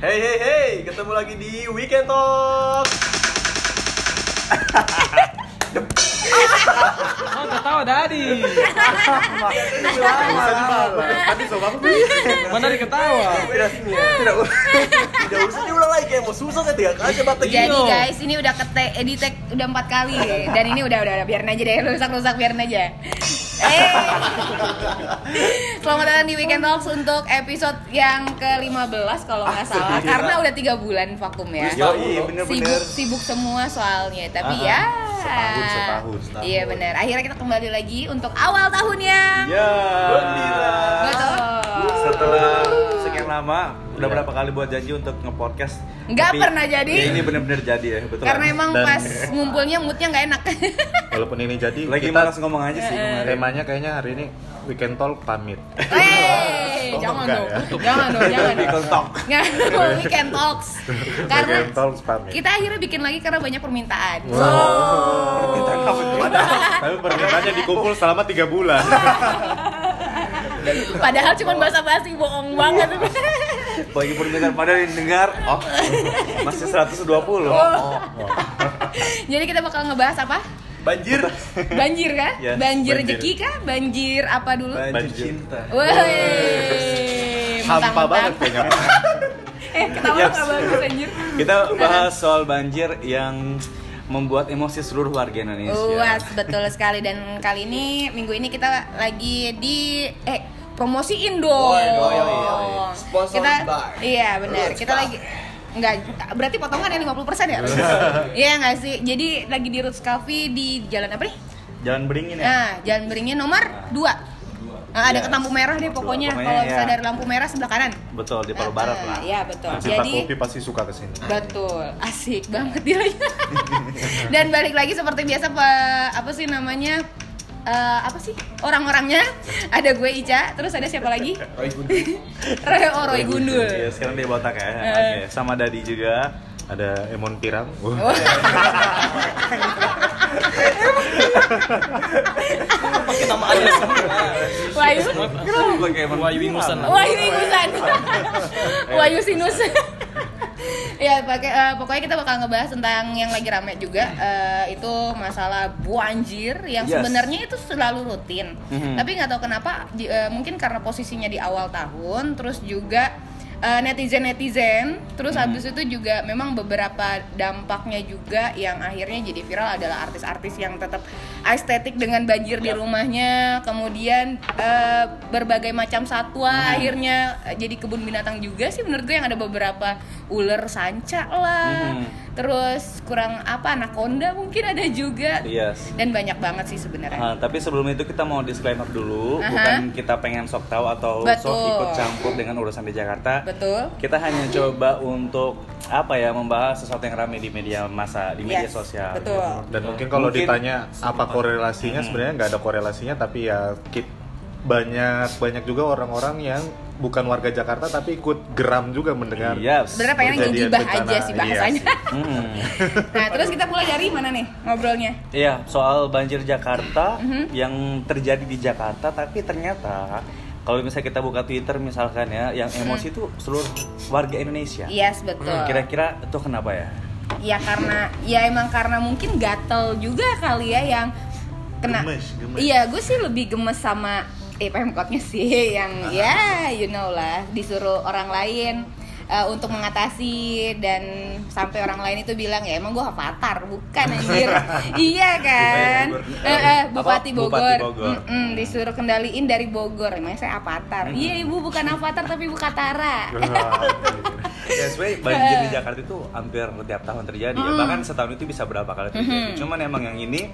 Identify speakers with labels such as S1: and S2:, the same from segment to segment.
S1: Hey hey hey, ketemu lagi di Weekend Talk.
S2: Oh, ketawa tadi.
S1: Tadi
S2: Mana diketawa?
S1: tidak ya. Tidak tidak usah diulang lagi kayak mau susah saya tiga kali coba
S3: Jadi guys, ini udah kete di tag udah empat kali dan ini udah udah, udah biarin aja deh rusak-rusak biarin aja. Eh. Selamat datang di Weekend Talks untuk episode yang ke-15 kalau nggak salah karena udah tiga bulan vakum ya.
S1: Yo, iya bener-bener.
S3: Sibuk sibuk semua soalnya, tapi
S1: Ah,
S3: ya
S1: setahun, setahun, setahun.
S3: Iya benar. Akhirnya kita kembali lagi untuk awal tahun yang
S4: Ya.
S1: Gembira.
S3: betul.
S4: Setelah lama, udah berapa kali buat janji untuk nge-podcast?
S3: Nggak
S4: Tapi
S3: pernah jadi.
S4: ya ini bener-bener jadi ya, betul.
S3: Karena emang
S5: Dan-
S3: pas ngumpulnya moodnya nggak enak.
S5: Walaupun ini jadi
S4: lagi
S5: kita
S4: malas ngomong aja sih kemarin.
S5: temanya kayaknya hari ini weekend talk pamit. Oh,
S3: jangan dong,
S5: ya?
S3: jangan dong, jangan dong.
S4: Weekend talk.
S3: Weekend talks. Karena
S5: weekend talk pamit.
S3: kita akhirnya bikin lagi karena banyak permintaan.
S4: Permintaan apa tuh?
S5: Tapi permintaannya dikumpul selama tiga bulan.
S3: Padahal cuma basa-basi bohong banget.
S4: Bagi permintaan pada yang dengar, oh masih 120. Oh.
S3: Jadi kita bakal ngebahas apa?
S1: Banjir.
S3: Banjir kan?
S4: Yes,
S3: banjir
S5: banjir.
S3: rezeki kah? Banjir apa dulu?
S1: Banjir
S5: Banjir.
S1: cinta.
S3: Woi,
S5: Hampa banget kayaknya.
S3: Eh, ketawa
S4: Yes.
S3: bagus anjir.
S4: Kita bahas soal banjir yang membuat emosi seluruh warga Indonesia.
S3: Luas betul sekali dan kali ini minggu ini kita lagi di eh promosiin dong.
S1: Oh, iya, iya, iya, iya. Sponsored
S3: kita
S1: by
S3: iya benar. Kita lagi Enggak, berarti potongan ya 50% ya? Iya nggak sih? Jadi lagi di Roots Cafe di jalan apa nih?
S4: Jalan beringin ya.
S3: Nah, jalan beringin nomor 2 Nah, ada
S4: Yes.
S3: ke lampu merah deh pokoknya.
S4: Pokoknya
S3: Kalau bisa
S4: ya.
S3: dari lampu merah sebelah kanan.
S4: Betul di Palu Barat
S3: Ah,
S4: lah.
S3: Iya betul.
S5: Cinta
S3: Jadi
S5: kopi pasti suka ke sini.
S3: Betul, asik banget dia. Dan balik lagi seperti biasa Pak, apa sih namanya? Eh, apa sih orang-orangnya? Ada gue Ica, terus ada siapa lagi?
S1: Roy Gundul.
S3: Roy, oh, Roy Gundul.
S4: Iya, sekarang dia botak ya.
S3: Eh.
S4: Oke, sama Dadi juga.
S5: Ada Emon Pirang.
S3: Oh.
S1: Pakai nama aja semua.
S3: Wahyu,
S4: Kenapa pakai emang
S2: Wahyu Ingusan.
S3: Wahyu Ingusan, Wahyu Sinus. ya pakai eh, pokoknya kita bakal ngebahas tentang yang lagi rame juga eh, itu masalah banjir yang
S4: Yes.
S3: sebenarnya itu selalu rutin
S4: Mhm.
S3: tapi nggak tahu kenapa di- eh, mungkin karena posisinya di awal tahun terus juga netizen netizen terus
S4: Mhm.
S3: habis itu juga memang beberapa dampaknya juga yang akhirnya jadi viral adalah artis-artis yang tetap estetik dengan banjir di rumahnya kemudian eh, berbagai macam satwa
S4: Mhm.
S3: akhirnya eh, jadi kebun binatang juga sih menurut gue yang ada beberapa ular sanca lah
S4: Mhm.
S3: terus kurang apa anaconda mungkin ada juga
S4: Yes.
S3: dan banyak banget sih sebenarnya
S4: Nah, tapi sebelum itu kita mau disclaimer dulu,
S3: Aha.
S4: bukan kita pengen sok tahu atau
S3: Betul.
S4: sok ikut campur dengan urusan di Jakarta.
S3: betul
S4: Kita hanya coba untuk apa ya membahas sesuatu yang ramai di media masa, di media
S3: Yes,
S4: sosial.
S3: betul.
S5: Dan mungkin kalau
S4: Mungkin-
S5: ditanya apa korelasinya, sebenarnya nggak ada korelasinya, tapi ya kit- banyak banyak juga orang-orang yang bukan warga Jakarta tapi ikut geram juga mendengar.
S4: Iya.
S3: sebenarnya pengen ngegibah aja sih
S5: iya
S3: bahasanya
S5: sih.
S4: Hmm.
S3: nah terus kita mulai dari mana nih ngobrolnya
S4: Iya, soal banjir Jakarta
S3: Mhm.
S4: yang terjadi di Jakarta, tapi ternyata kalau misalnya kita buka Twitter misalkan ya, yang emosi itu seluruh warga Indonesia.
S3: yes betul
S4: Kira-kira itu kenapa ya?
S3: ya karena ya emang karena mungkin gatel juga kali ya yang kena.
S5: Gemes, gemes.
S3: iya gue sih lebih gemes sama eh pemkotnya sih yang ya you know lah disuruh orang lain eh, untuk mengatasi dan sampai orang lain itu bilang ya emang gue avatar bukan anjir. Iya kan?
S4: Bupati Bogor.
S3: Eh, eh? Bupati Bogor,
S4: Bupati Bogor.
S3: Mm-mm, disuruh kendaliin dari Bogor. Emang saya avatar? Iya ibu bukan avatar tapi ibu Katara.
S4: Ya sebenarnya banjir di Jakarta itu hampir tiap tahun terjadi ya. Bahkan setahun itu bisa berapa kali terjadi. Cuman emang yang ini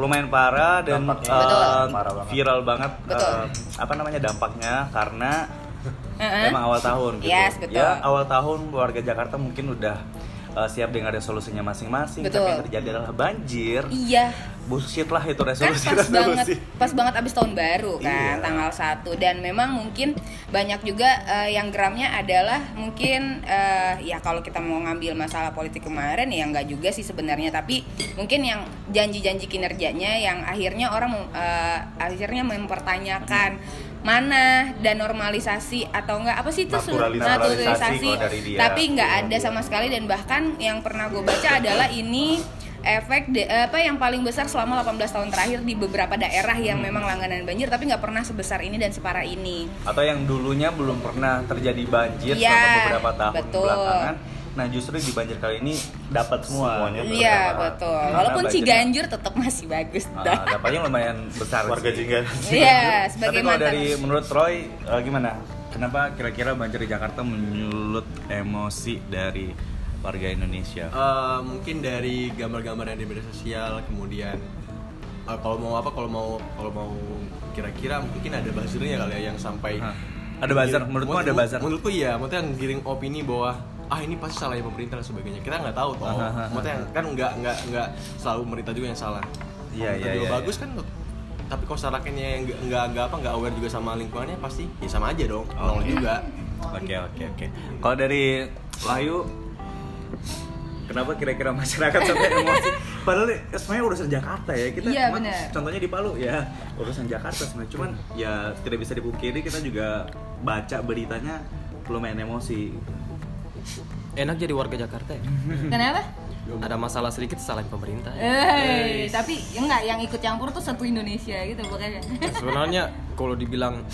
S4: lumayan parah dan
S5: Dampaknya
S3: Betul.
S5: parah banget.
S4: viral banget
S3: Betul.
S4: eh, apa namanya dampaknya karena
S3: Heeh.
S4: emang awal tahun gitu.
S3: Yes, betul.
S4: Ya awal tahun warga Jakarta mungkin udah eh, siap dengan resolusinya masing-masing
S3: Betul.
S4: tapi yang terjadi adalah banjir
S3: iya
S4: bullshit lah itu
S3: kan
S4: resolusi
S3: pas banget
S4: resolusi.
S3: pas banget abis tahun baru kan
S4: Iya.
S3: tanggal 1 dan memang mungkin banyak juga eh, yang geramnya adalah mungkin eh, ya kalau kita mau ngambil masalah politik kemarin ya nggak juga sih sebenarnya tapi mungkin yang janji-janji kinerjanya yang akhirnya orang eh, akhirnya mempertanyakan mana dan normalisasi atau enggak? Apa sih itu
S5: Naturalisasi.
S3: naturalisasi. tapi nggak ada sama sekali dan bahkan yang pernah gue baca adalah ini efek de- apa yang paling besar selama 18 tahun terakhir di beberapa daerah yang memang langganan banjir tapi nggak pernah sebesar ini dan separah ini.
S4: Atau yang dulunya belum pernah terjadi banjir
S3: Iya,
S4: selama beberapa tahun
S3: betul.
S4: belakangan nah justru di banjir kali ini dapat semua
S5: Semuanya
S3: iya betul
S4: Karena
S3: walaupun Ciganjur tetap masih bagus dah
S4: dampaknya lumayan besar
S5: warga jingga
S3: iya
S4: Tapi
S3: sebagai
S4: kalau
S3: mantan
S4: dari menurut Roy eh, gimana? Kenapa kira-kira banjir di Jakarta menyulut emosi dari warga Indonesia?
S1: Eh, mungkin dari gambar-gambar yang di media sosial kemudian eh, kalau mau apa kalau mau kalau mau kira-kira mungkin ada buzzernya kali ya yang sampai
S4: Hah. Ada buzzer? Menurutmu ada buzzer?
S1: menurutku iya maksudnya giring opini bahwa ah ini pasti salahnya pemerintah dan sebagainya kita nggak tahu toh maksudnya kan nggak nggak nggak selalu pemerintah juga yang salah
S4: Iya, iya,
S1: juga
S4: iya,
S1: bagus kan tapi kalau masyarakatnya yang nggak nggak apa nggak aware juga sama lingkungannya pasti ya sama aja dong nol juga
S4: Oke oke oke. Kalau dari Wahyu, kenapa kira-kira masyarakat sampai emosi? Padahal ya, sebenarnya urusan Jakarta ya kita.
S3: Iya,
S4: cuma
S3: benar.
S4: Contohnya di Palu ya urusan Jakarta sebenarnya. Cuman ya tidak bisa dipungkiri kita juga baca beritanya lumayan emosi.
S6: Enak jadi warga Jakarta ya.
S3: kenapa
S6: Ada masalah sedikit salahin pemerintah.
S3: eh tapi ya enggak yang ikut campur tuh satu Indonesia gitu pokoknya
S6: Ya, sebenarnya kalau dibilang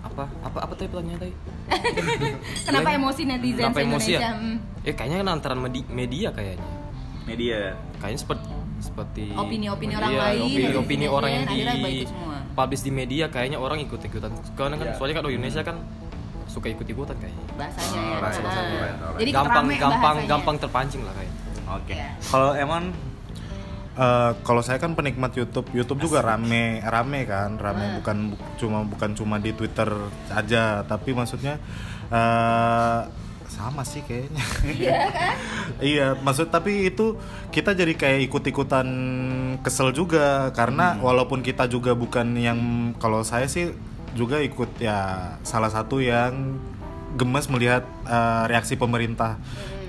S6: apa apa apa tadi pertanyaan tadi?
S3: kenapa emosi netizen
S6: Kenapa emosi
S3: Indonesia
S6: ya? Eh kayaknya kan antara medi- media kayaknya.
S4: Media.
S6: Kayaknya seperti seperti
S3: Opini-opini orang lain,
S6: opini-opini
S3: netizen,
S6: orang yang di publish di media kayaknya orang ikut-ikutan. Karena kan
S4: Iya.
S6: soalnya kan Indonesia kan suka ikut-ikutan kayaknya.
S3: bahasanya
S4: Oh,
S3: ya
S4: bahasa-
S3: Ah.
S4: bahasa- bahasa-
S3: jadi
S6: gampang gampang
S3: bahasanya.
S6: gampang terpancing lah kayaknya.
S4: Oke.
S3: Iya.
S4: Kalau Emon
S5: Eh, kalau saya kan penikmat YouTube, YouTube juga rame, rame kan, rame bukan bu- cuma bukan cuma di Twitter aja, tapi maksudnya eh sama sih kayaknya.
S3: Iya kan?
S5: iya, maksud tapi itu kita jadi kayak ikut-ikutan kesel juga karena walaupun kita juga bukan yang kalau saya sih juga ikut ya salah satu yang gemes melihat eh, reaksi pemerintah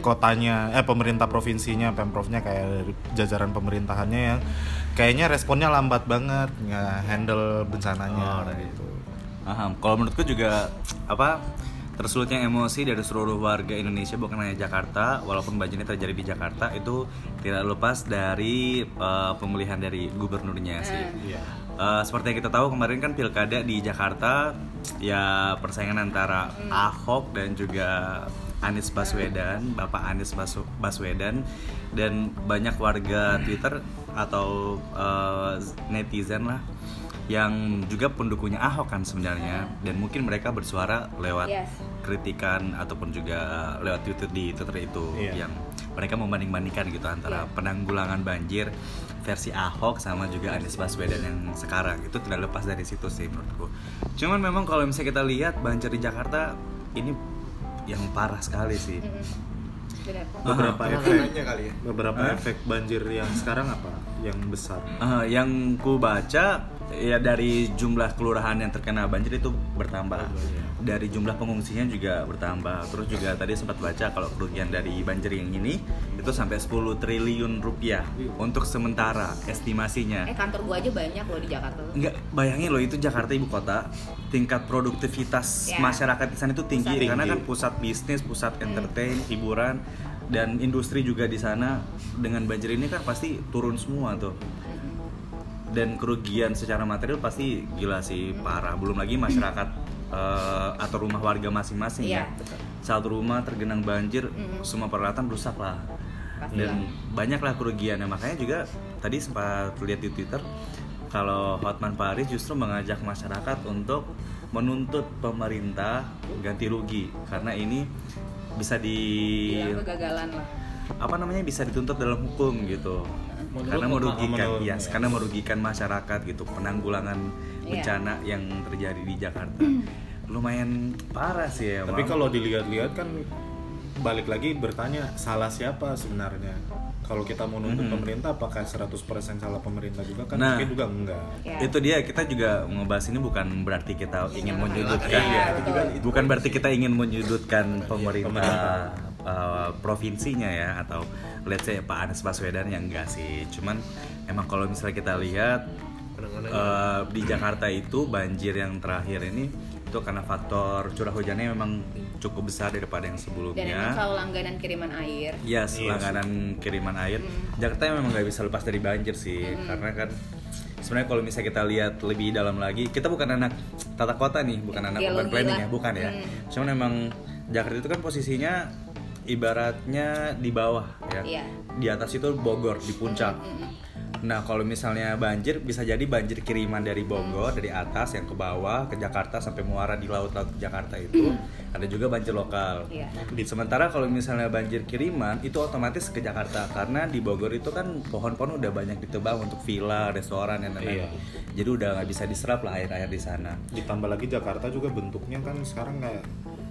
S5: kotanya eh pemerintah provinsinya pemprovnya kayak jajaran pemerintahannya yang kayaknya responnya lambat banget nggak handle bencananya
S4: Oh, right.
S5: gitu.
S4: Paham. Kalau menurutku juga apa tersulutnya emosi dari seluruh warga Indonesia bukan hanya Jakarta, walaupun banjir ini terjadi di Jakarta itu tidak lepas dari eh, pemilihan dari gubernurnya sih.
S5: Iya.
S4: Eh, seperti yang kita tahu kemarin kan pilkada di Jakarta ya persaingan antara Ahok dan juga Anies Baswedan, Bapak Anies Basu- Baswedan dan banyak warga Twitter atau eh, netizen lah yang juga pendukungnya Ahok kan sebenarnya dan mungkin mereka bersuara lewat
S3: Yes.
S4: kritikan ataupun juga lewat Twitter di Twitter itu
S5: Iya.
S4: yang mereka membanding-bandingkan gitu antara penanggulangan banjir versi Ahok sama juga Anies Baswedan yang sekarang itu tidak lepas dari situ sih menurutku. Cuman memang kalau misalnya kita lihat banjir di Jakarta ini yang parah sekali sih.
S3: Benar.
S5: beberapa
S1: Karena
S5: efek
S1: kali ya.
S5: beberapa
S4: Hah?
S5: efek banjir yang sekarang apa yang besar
S4: Eh, yang ku baca ya dari jumlah kelurahan yang terkena banjir itu bertambah. Dari jumlah pengungsinya juga bertambah. Terus juga tadi sempat baca kalau kerugian dari banjir yang ini itu sampai 10 triliun rupiah untuk sementara estimasinya.
S3: eh kantor gua aja banyak loh di Jakarta tuh
S4: Enggak, bayangin loh itu Jakarta ibu kota, tingkat produktivitas
S3: Ya.
S4: masyarakat di sana itu tinggi
S5: Pusat.
S4: karena kan
S5: Tinggi.
S4: pusat bisnis, pusat entertain, hiburan dan industri juga di sana dengan banjir ini kan pasti turun semua tuh. Dan kerugian secara material pasti gila sih parah. Belum lagi masyarakat eh, atau rumah warga masing-masing
S3: Iya,
S4: ya. Satu rumah tergenang banjir,
S3: Mm-mm.
S4: semua peralatan rusak lah
S3: Pasti
S4: dan banyaklah kerugiannya makanya juga tadi sempat lihat di Twitter kalau Hotman Paris justru mengajak masyarakat untuk menuntut pemerintah ganti rugi karena ini bisa di
S3: bilang kegagalan lah
S4: apa namanya bisa dituntut dalam hukum gitu
S6: Menurut
S4: karena merugikan
S5: menurut-
S4: ya karena merugikan masyarakat gitu penanggulangan
S3: Iya.
S4: bencana yang terjadi di Jakarta lumayan parah sih ya
S5: tapi kalau dilihat-lihat kan balik lagi bertanya salah siapa sebenarnya kalau kita mau nuntut pemerintah apakah 100% salah pemerintah juga kan
S4: Nah.
S5: mungkin juga enggak.
S3: Ya.
S4: Itu dia kita juga ngebahas ini bukan berarti kita ingin menyudutkan
S3: Iya, betul.
S4: bukan berarti kita ingin menyudutkan pemerintah uh, provinsinya ya atau let's say Pak Anies Baswedan yang enggak sih. Cuman emang kalau misalnya kita lihat uh, di Jakarta itu banjir yang terakhir ini itu karena faktor curah hujannya memang cukup besar daripada yang
S3: dan
S4: sebelumnya.
S3: emang selalu langganan kiriman air
S4: Yes,
S5: Iya
S4: langganan kiriman air. Jakarta memang nggak bisa lepas dari banjir sih, karena kan sebenarnya kalau misalnya kita lihat lebih dalam lagi, kita bukan anak tata kota nih, bukan anak urban planning ya, bukan ya. Cuman emang Jakarta itu kan posisinya ibaratnya di bawah ya.
S3: Iya.
S4: Di atas itu Bogor di puncak. Nah, kalau misalnya banjir bisa jadi banjir kiriman dari Bogor dari atas yang ke bawah ke Jakarta sampai muara di laut-laut Jakarta itu. Ada juga banjir lokal.
S3: Iya.
S4: Di- Sementara kalau misalnya banjir kiriman itu otomatis ke Jakarta karena di Bogor itu kan pohon-pohon udah banyak ditebang untuk villa, restoran dan lain-lain.
S5: Iya.
S4: Jadi udah nggak bisa diserap lah air-air di sana.
S5: Ditambah lagi Jakarta juga bentuknya kan sekarang kayak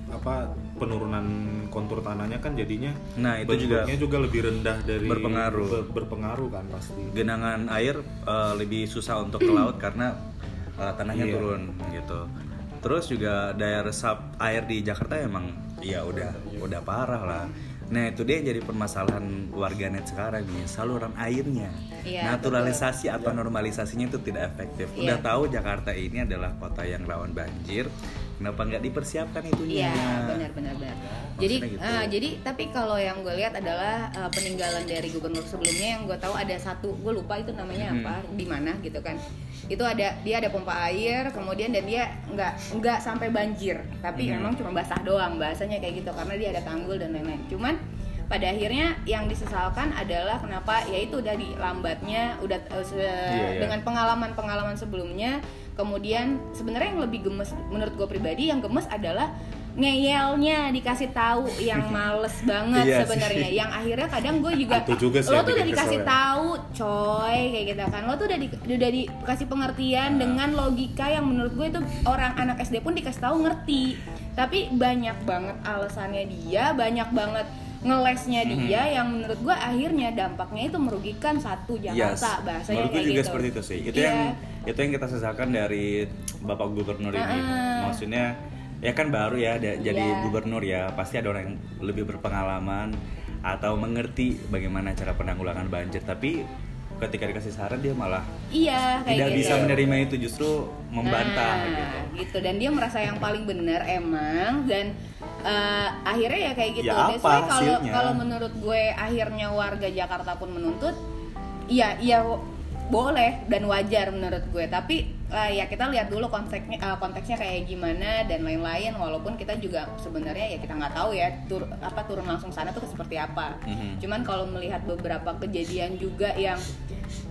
S5: apa penurunan kontur tanahnya kan jadinya
S4: Nah, itu juga
S5: juga lebih rendah dari
S4: berpengaruh.
S5: ber- berpengaruh kan pasti.
S4: genangan air eh, lebih susah untuk ke laut karena eh, tanahnya
S5: Iya.
S4: turun gitu. Terus juga daya resap air di Jakarta emang ya udah udah parah lah. Nah itu dia yang jadi permasalahan warganet sekarang nih saluran airnya.
S3: Iya,
S4: Naturalisasi atau normalisasinya itu tidak efektif. Udah
S3: Iya.
S4: tahu Jakarta ini adalah kota yang rawan banjir. Kenapa nggak dipersiapkan itunya?
S3: Iya, benar benar. Jadi
S4: gitu.
S3: ah, jadi tapi kalau yang gue lihat adalah ah, peninggalan dari gubernur sebelumnya yang gue tahu ada satu, gue lupa itu namanya
S4: Hmm.
S3: apa, di mana gitu kan. Itu ada dia ada pompa air, kemudian dan dia nggak nggak sampai banjir, tapi
S4: Hmm.
S3: memang cuma basah doang bahasanya kayak gitu karena dia ada tanggul dan lain-lain. Cuman pada akhirnya yang disesalkan adalah kenapa ya itu udah dilambatnya udah eh, se-
S4: iya.
S3: dengan pengalaman-pengalaman sebelumnya. Kemudian sebenarnya yang lebih gemes menurut gue pribadi yang gemes adalah ngeyelnya dikasih tahu yang males banget
S4: Iya
S3: sebenarnya. Yang akhirnya kadang gue juga,
S5: juga sih
S3: lo tuh udah dikasih
S5: kesel ya.
S3: tahu coy kayak gitu kan. Lo tuh udah di, udah dikasih pengertian dengan logika yang menurut gue itu orang anak SD pun dikasih tahu ngerti. Tapi banyak banget alasannya dia banyak banget ngelesnya dia yang menurut gue akhirnya dampaknya itu merugikan satu Jakarta bahasanya
S4: Menurutku
S3: kayak
S4: juga
S3: gitu
S4: seperti itu sih. Itu
S3: Iya.
S4: yang itu yang kita sesalkan dari Bapak Gubernur ini.
S3: Ah.
S4: Maksudnya ya kan baru ya da- jadi
S3: Iya.
S4: gubernur ya, pasti ada orang yang lebih berpengalaman atau mengerti bagaimana cara penanggulangan banjir, tapi ketika dikasih saran dia malah
S3: iya kayak
S4: tidak
S3: gitu
S4: bisa menerima itu justru membantah
S3: Nah,
S4: gitu.
S3: gitu dan dia merasa yang paling benar emang dan eh, akhirnya ya kayak gitu.
S4: Ya
S3: That's
S4: apa
S3: why kalau kalau menurut gue akhirnya warga Jakarta pun menuntut, ya ya boleh dan wajar menurut gue. Tapi eh, ya kita lihat dulu konteksnya eh, konteksnya kayak gimana dan lain-lain. Walaupun kita juga sebenarnya ya kita nggak tahu ya tur apa turun langsung sana tuh seperti apa.
S4: Mhm.
S3: Cuman kalau melihat beberapa kejadian juga yang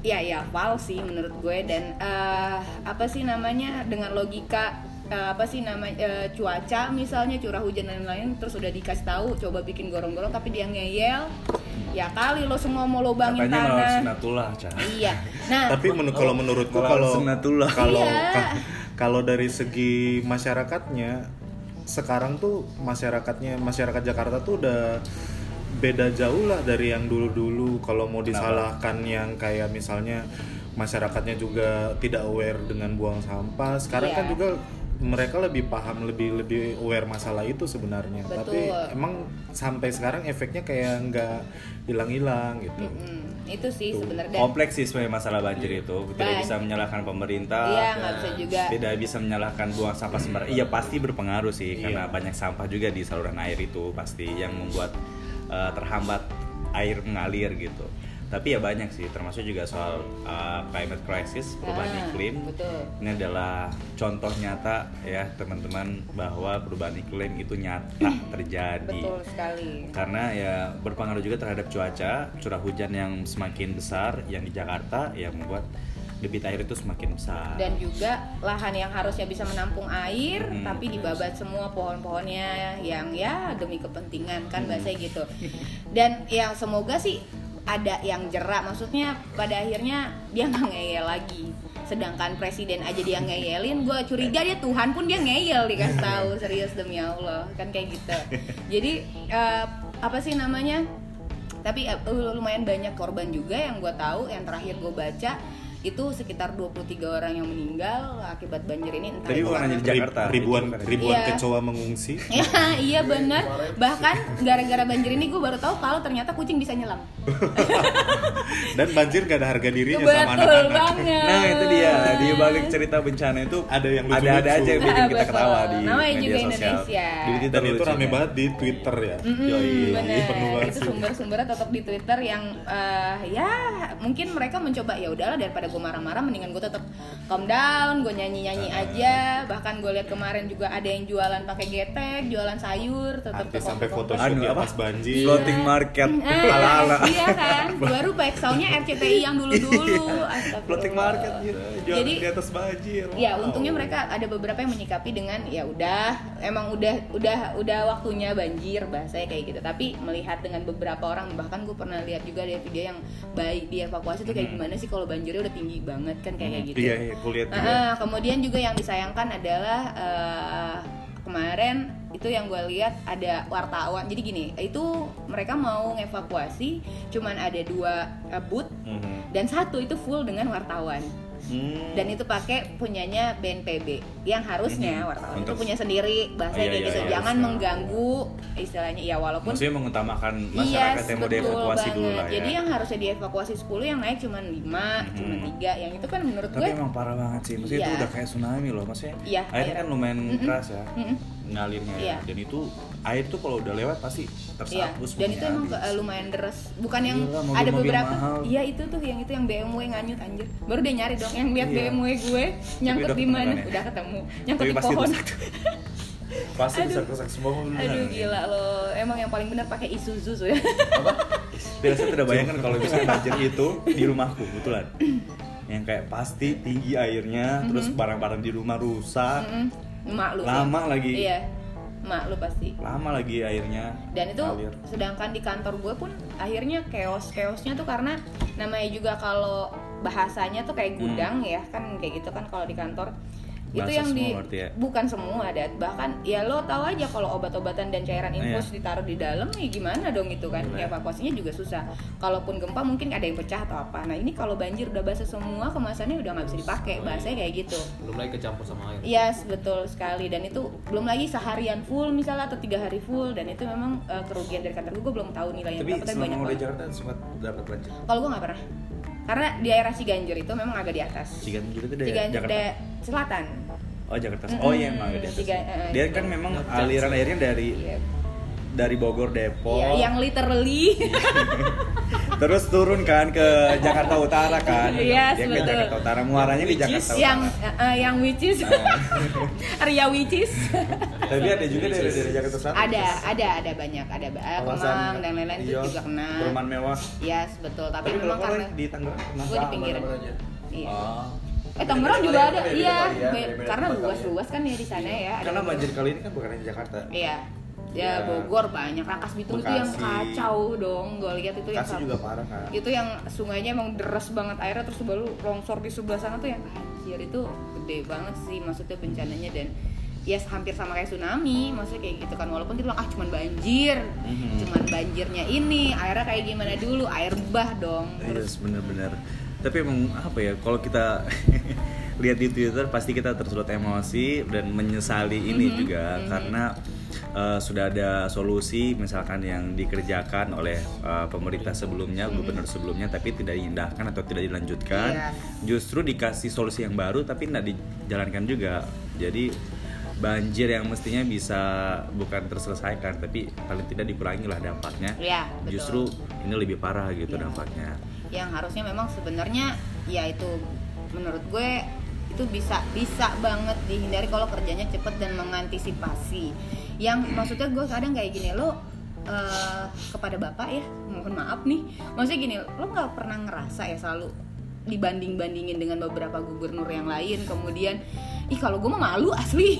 S3: ya ya fals sih menurut gue dan eh, apa sih namanya dengan logika apa sih namanya eh, cuaca misalnya curah hujan dan lain-lain terus udah dikasih tahu coba bikin gorong-gorong tapi dia ngeyel ya kali lo semua mau lobangin
S4: Katanya malah
S3: tanah
S4: sunatullah, Cah.
S3: iya nah
S5: Tapi menurut kalau menurutku kalau
S4: sunnatullah.
S5: kalau
S3: Iya.
S5: ka- kalau dari segi masyarakatnya sekarang tuh masyarakatnya masyarakat Jakarta tuh udah beda jauh lah dari yang dulu-dulu kalau mau disalahkan yang kayak misalnya masyarakatnya juga tidak aware dengan buang sampah sekarang
S3: Iya.
S5: kan juga mereka lebih paham lebih lebih aware masalah itu sebenarnya tapi
S3: Betul.
S5: emang sampai sekarang efeknya kayak nggak hilang-hilang gitu
S3: mm, itu sih sebenarnya
S4: Kompleks sih sebenarnya masalah banjir itu. Tidak
S3: Baik.
S4: bisa menyalahkan pemerintah.
S3: Iya, nggak bisa juga.
S4: Tidak bisa menyalahkan buang sampah sembarangan. Iya pasti berpengaruh sih
S5: Iya.
S4: karena banyak sampah juga di saluran air itu pasti yang membuat uh, terhambat air mengalir gitu. Tapi ya banyak sih, termasuk juga soal uh, climate crisis, perubahan
S3: Ah,
S4: iklim.
S3: betul.
S4: Ini adalah contoh nyata ya teman-teman bahwa perubahan iklim itu nyata terjadi
S3: betul sekali
S4: karena ya berpengaruh juga terhadap cuaca curah hujan yang semakin besar yang di Jakarta yang membuat debit air itu semakin besar
S3: dan juga lahan yang harusnya bisa menampung air
S4: Hmm.
S3: tapi dibabat semua pohon-pohonnya yang ya demi kepentingan kan bahasanya gitu dan yang semoga sih ada yang jerak maksudnya pada akhirnya dia nggak ngeyel lagi. Sedangkan presiden aja dia ngeyelin gue curiga dia Tuhan pun dia ngeyel dikasih tahu serius demi Allah. Kan kayak gitu. Jadi eh, apa sih namanya? Tapi eh, lumayan banyak korban juga yang gue tahu yang terakhir gue baca itu sekitar 23 orang yang meninggal akibat banjir ini entah
S4: Tapi
S3: itu
S4: bukan hanya di Jakarta.
S5: ribuan
S4: hanya-
S5: ribuan
S3: Iya.
S5: kecoa mengungsi
S3: Ya, iya bener Bahkan gara-gara banjir ini gue baru tahu kalau ternyata kucing bisa nyelam
S5: dan banjir gak ada harga dirinya sama
S3: Betul
S5: anak-anak
S3: banget
S4: Nah itu dia di balik cerita bencana itu
S5: Ada yang
S4: ada ada
S5: lucu-lucu.
S4: aja yang bikin kita ketawa di
S3: Namanya
S4: media
S3: juga
S4: sosial.
S3: Indonesia.
S4: Di
S5: dan itu rame banget di Twitter ya Yoi,
S3: bener.
S5: penuh banget
S3: itu sumber-sumbernya tetap di Twitter yang eh, ya mungkin mereka mencoba ya udahlah daripada gue marah-marah mendingan gue tetap calm down gue nyanyi-nyanyi
S5: Ah.
S3: aja bahkan gue lihat kemarin juga ada yang jualan pakai getek jualan sayur tetap
S5: artis sampai foto
S4: Anu,
S5: di
S4: apa?
S5: atas banjir
S4: Floating market
S3: Eh,
S4: ala-ala.
S3: iya kan baru back soundnya RCTI yang dulu-dulu Astagfirullah.
S4: Floating market gitu. Jualan
S3: Jadi-
S4: di atas banjir.
S3: Ya untungnya mereka ada beberapa yang menyikapi dengan ya udah emang udah udah udah waktunya banjir bahasanya kayak gitu. Tapi melihat dengan beberapa orang bahkan gue pernah lihat juga ada video yang baik dievakuasi tuh kayak gimana sih kalau banjirnya udah tinggi banget kan kayak kayak gitu.
S4: Iya, iya, kulihat juga.
S3: Nah, kemudian juga yang disayangkan adalah eh, kemarin itu yang gue lihat ada wartawan. Jadi gini, itu mereka mau ngevakuasi, cuman ada dua eh, booth
S4: Mhm.
S3: dan satu itu full dengan wartawan
S4: Hmm.
S3: dan itu pakai punyanya BNPB yang harusnya wartawan itu
S4: Untuk-
S3: punya sendiri bahasa
S4: Iya,
S3: kayak
S4: iya,
S3: gitu
S4: iya,
S3: jangan
S4: iya.
S3: mengganggu istilahnya ya walaupun
S4: Maksudnya mengutamakan
S3: Iya,
S4: masyarakat yang mau dievakuasi dulu lah ya.
S3: Jadi yang harusnya dievakuasi 10 yang naik cuma 5, cuma 3. Yang itu kan menurut
S4: Tapi
S3: gue
S4: emang parah banget sih. Maksudnya itu
S3: Iya.
S4: udah kayak tsunami loh. Maksudnya
S3: Iya,
S4: airnya
S3: air.
S4: kan lumayan
S3: Mm-mm.
S4: keras ya.
S3: Mm-mm.
S4: Ngalirnya ya. Dan itu air tuh kalau udah lewat pasti
S3: Iya,
S4: tersapu
S3: dan itu emang
S4: habis.
S3: ke- lumayan deras. Bukan yang
S4: Gila, mobil-mobil
S3: ada beberapa. Iya, itu tuh yang itu yang BMW nganyut anjir. Baru dia nyari dong yang lihat
S4: Iya.
S3: BMW gue nyangkut di mana?
S4: kan ya?
S3: Udah ketemu. Nyangkut
S4: Tapi
S3: di pohon.
S4: Pasti
S3: Aduh.
S4: bisa rusak semua mobil.
S3: Aduh gila loh. Emang yang paling benar pakai Isuzu so ya.
S4: Biasa tidak bayangkan kalau misalnya banjir itu di rumahku kebetulan. Yang kayak pasti tinggi airnya, terus barang-barang di rumah rusak,
S3: Mm-mm. Mak lu. sih.
S4: lama lagi.
S3: Iya. Mak lu pasti.
S4: Lama lagi airnya.
S3: dan itu
S4: ngalir.
S3: sedangkan di kantor gue pun akhirnya chaos chaosnya tuh karena namanya juga kalau bahasanya tuh kayak gudang ya kan kayak gitu kan kalau di kantor itu yang di
S4: semua berarti ya?
S3: bukan semua ada bahkan ya lo tahu aja kalau obat-obatan dan cairan infus
S4: Iya.
S3: ditaruh di dalam ya gimana dong itu kan
S4: Iya.
S3: evakuasinya juga susah kalaupun gempa mungkin ada yang pecah atau apa nah ini kalau banjir udah basah semua kemasannya udah nggak bisa dipakai bahasanya kayak gitu
S6: belum lagi kecampur sama air
S3: Yes, betul sekali. Dan itu belum lagi seharian full misalnya atau tiga hari full dan itu memang eh, kerugian dari kantor gue. Belum tahu nilainya
S4: Tapi
S3: berapa, tapi banyak
S4: di
S3: banget.
S4: Jakarta sempat dapat banjir.
S3: Kalau gue nggak pernah, karena di daerah Ciganjur itu memang agak di atas.
S4: Ciganjur itu
S3: Ciganjur
S4: Jakarta.
S3: da- selatan.
S4: Oh Jakarta.
S3: Mm-mm.
S4: Oh iya emang di atas.
S3: Eh,
S4: Dia kan memang aliran airnya dari
S3: Iya.
S4: dari Bogor Depok.
S3: Iya, yang literally.
S4: Terus turun kan ke Jakarta Utara kan.
S3: Yes,
S4: Dia ke
S3: betul.
S4: Jakarta Utara. Muaranya di Jakarta Utara.
S3: yang eh, yang which is Ria which is
S4: Tapi ada juga dari dari Jakarta Selatan.
S3: ada ada ada banyak ada
S4: Kawasan
S3: Kemang dan lain-lain itu
S4: Iya,
S3: juga kena
S4: Perumahan mewah.
S3: yes betul tapi,
S4: Tapi kalau
S3: memang karena
S4: di Tangerang kena
S3: gue di pinggir iya
S4: Oh.
S3: Eh Tangerang juga
S1: ya,
S3: ada, iya,
S1: ya, beda-beda
S3: karena
S1: ya.
S3: luas-luas kan ya di sana ya. ada
S4: Karena banjir kali ini kan bukan hanya Jakarta.
S3: Iya, ya
S4: Ya.
S3: Bogor banyak, Rangkas Bitung itu yang kacau dong, gue lihat itu yang
S4: juga parah kan.
S3: itu yang sungainya emang deras banget airnya terus baru longsor di sebelah sana tuh yang anjir. Itu gede banget sih maksudnya bencananya. Dan ya hampir sama kayak tsunami. Maksudnya kayak gitu kan. Walaupun kita bilang ah cuman banjir.
S4: Mhm.
S3: cuman banjirnya ini. Airnya kayak gimana dulu? Air bah dong. Terus
S4: Yes, bener-bener. Tapi emang apa ya, kalau kita lihat di Twitter pasti kita tersulut emosi dan menyesali ini
S3: Mhm,
S4: juga
S3: mhm.
S4: karena uh, sudah ada solusi misalkan yang dikerjakan oleh uh, pemerintah sebelumnya, gubernur sebelumnya tapi tidak diindahkan atau tidak dilanjutkan.
S3: Iya.
S4: Justru dikasih solusi yang baru tapi tidak dijalankan juga. Jadi banjir yang mestinya bisa bukan terselesaikan tapi paling tidak dikurangi lah dampaknya.
S3: Iya, betul.
S4: Justru ini lebih parah gitu
S3: Iya.
S4: dampaknya.
S3: Yang harusnya memang sebenarnya ya itu menurut gue itu bisa bisa banget dihindari kalau kerjanya cepet dan mengantisipasi. Yang maksudnya gue kadang kayak gini lo eh, kepada bapak ya mohon maaf nih maksudnya gini lo nggak pernah ngerasa ya selalu dibanding bandingin dengan beberapa gubernur yang lain kemudian ih kalau gue mah malu asli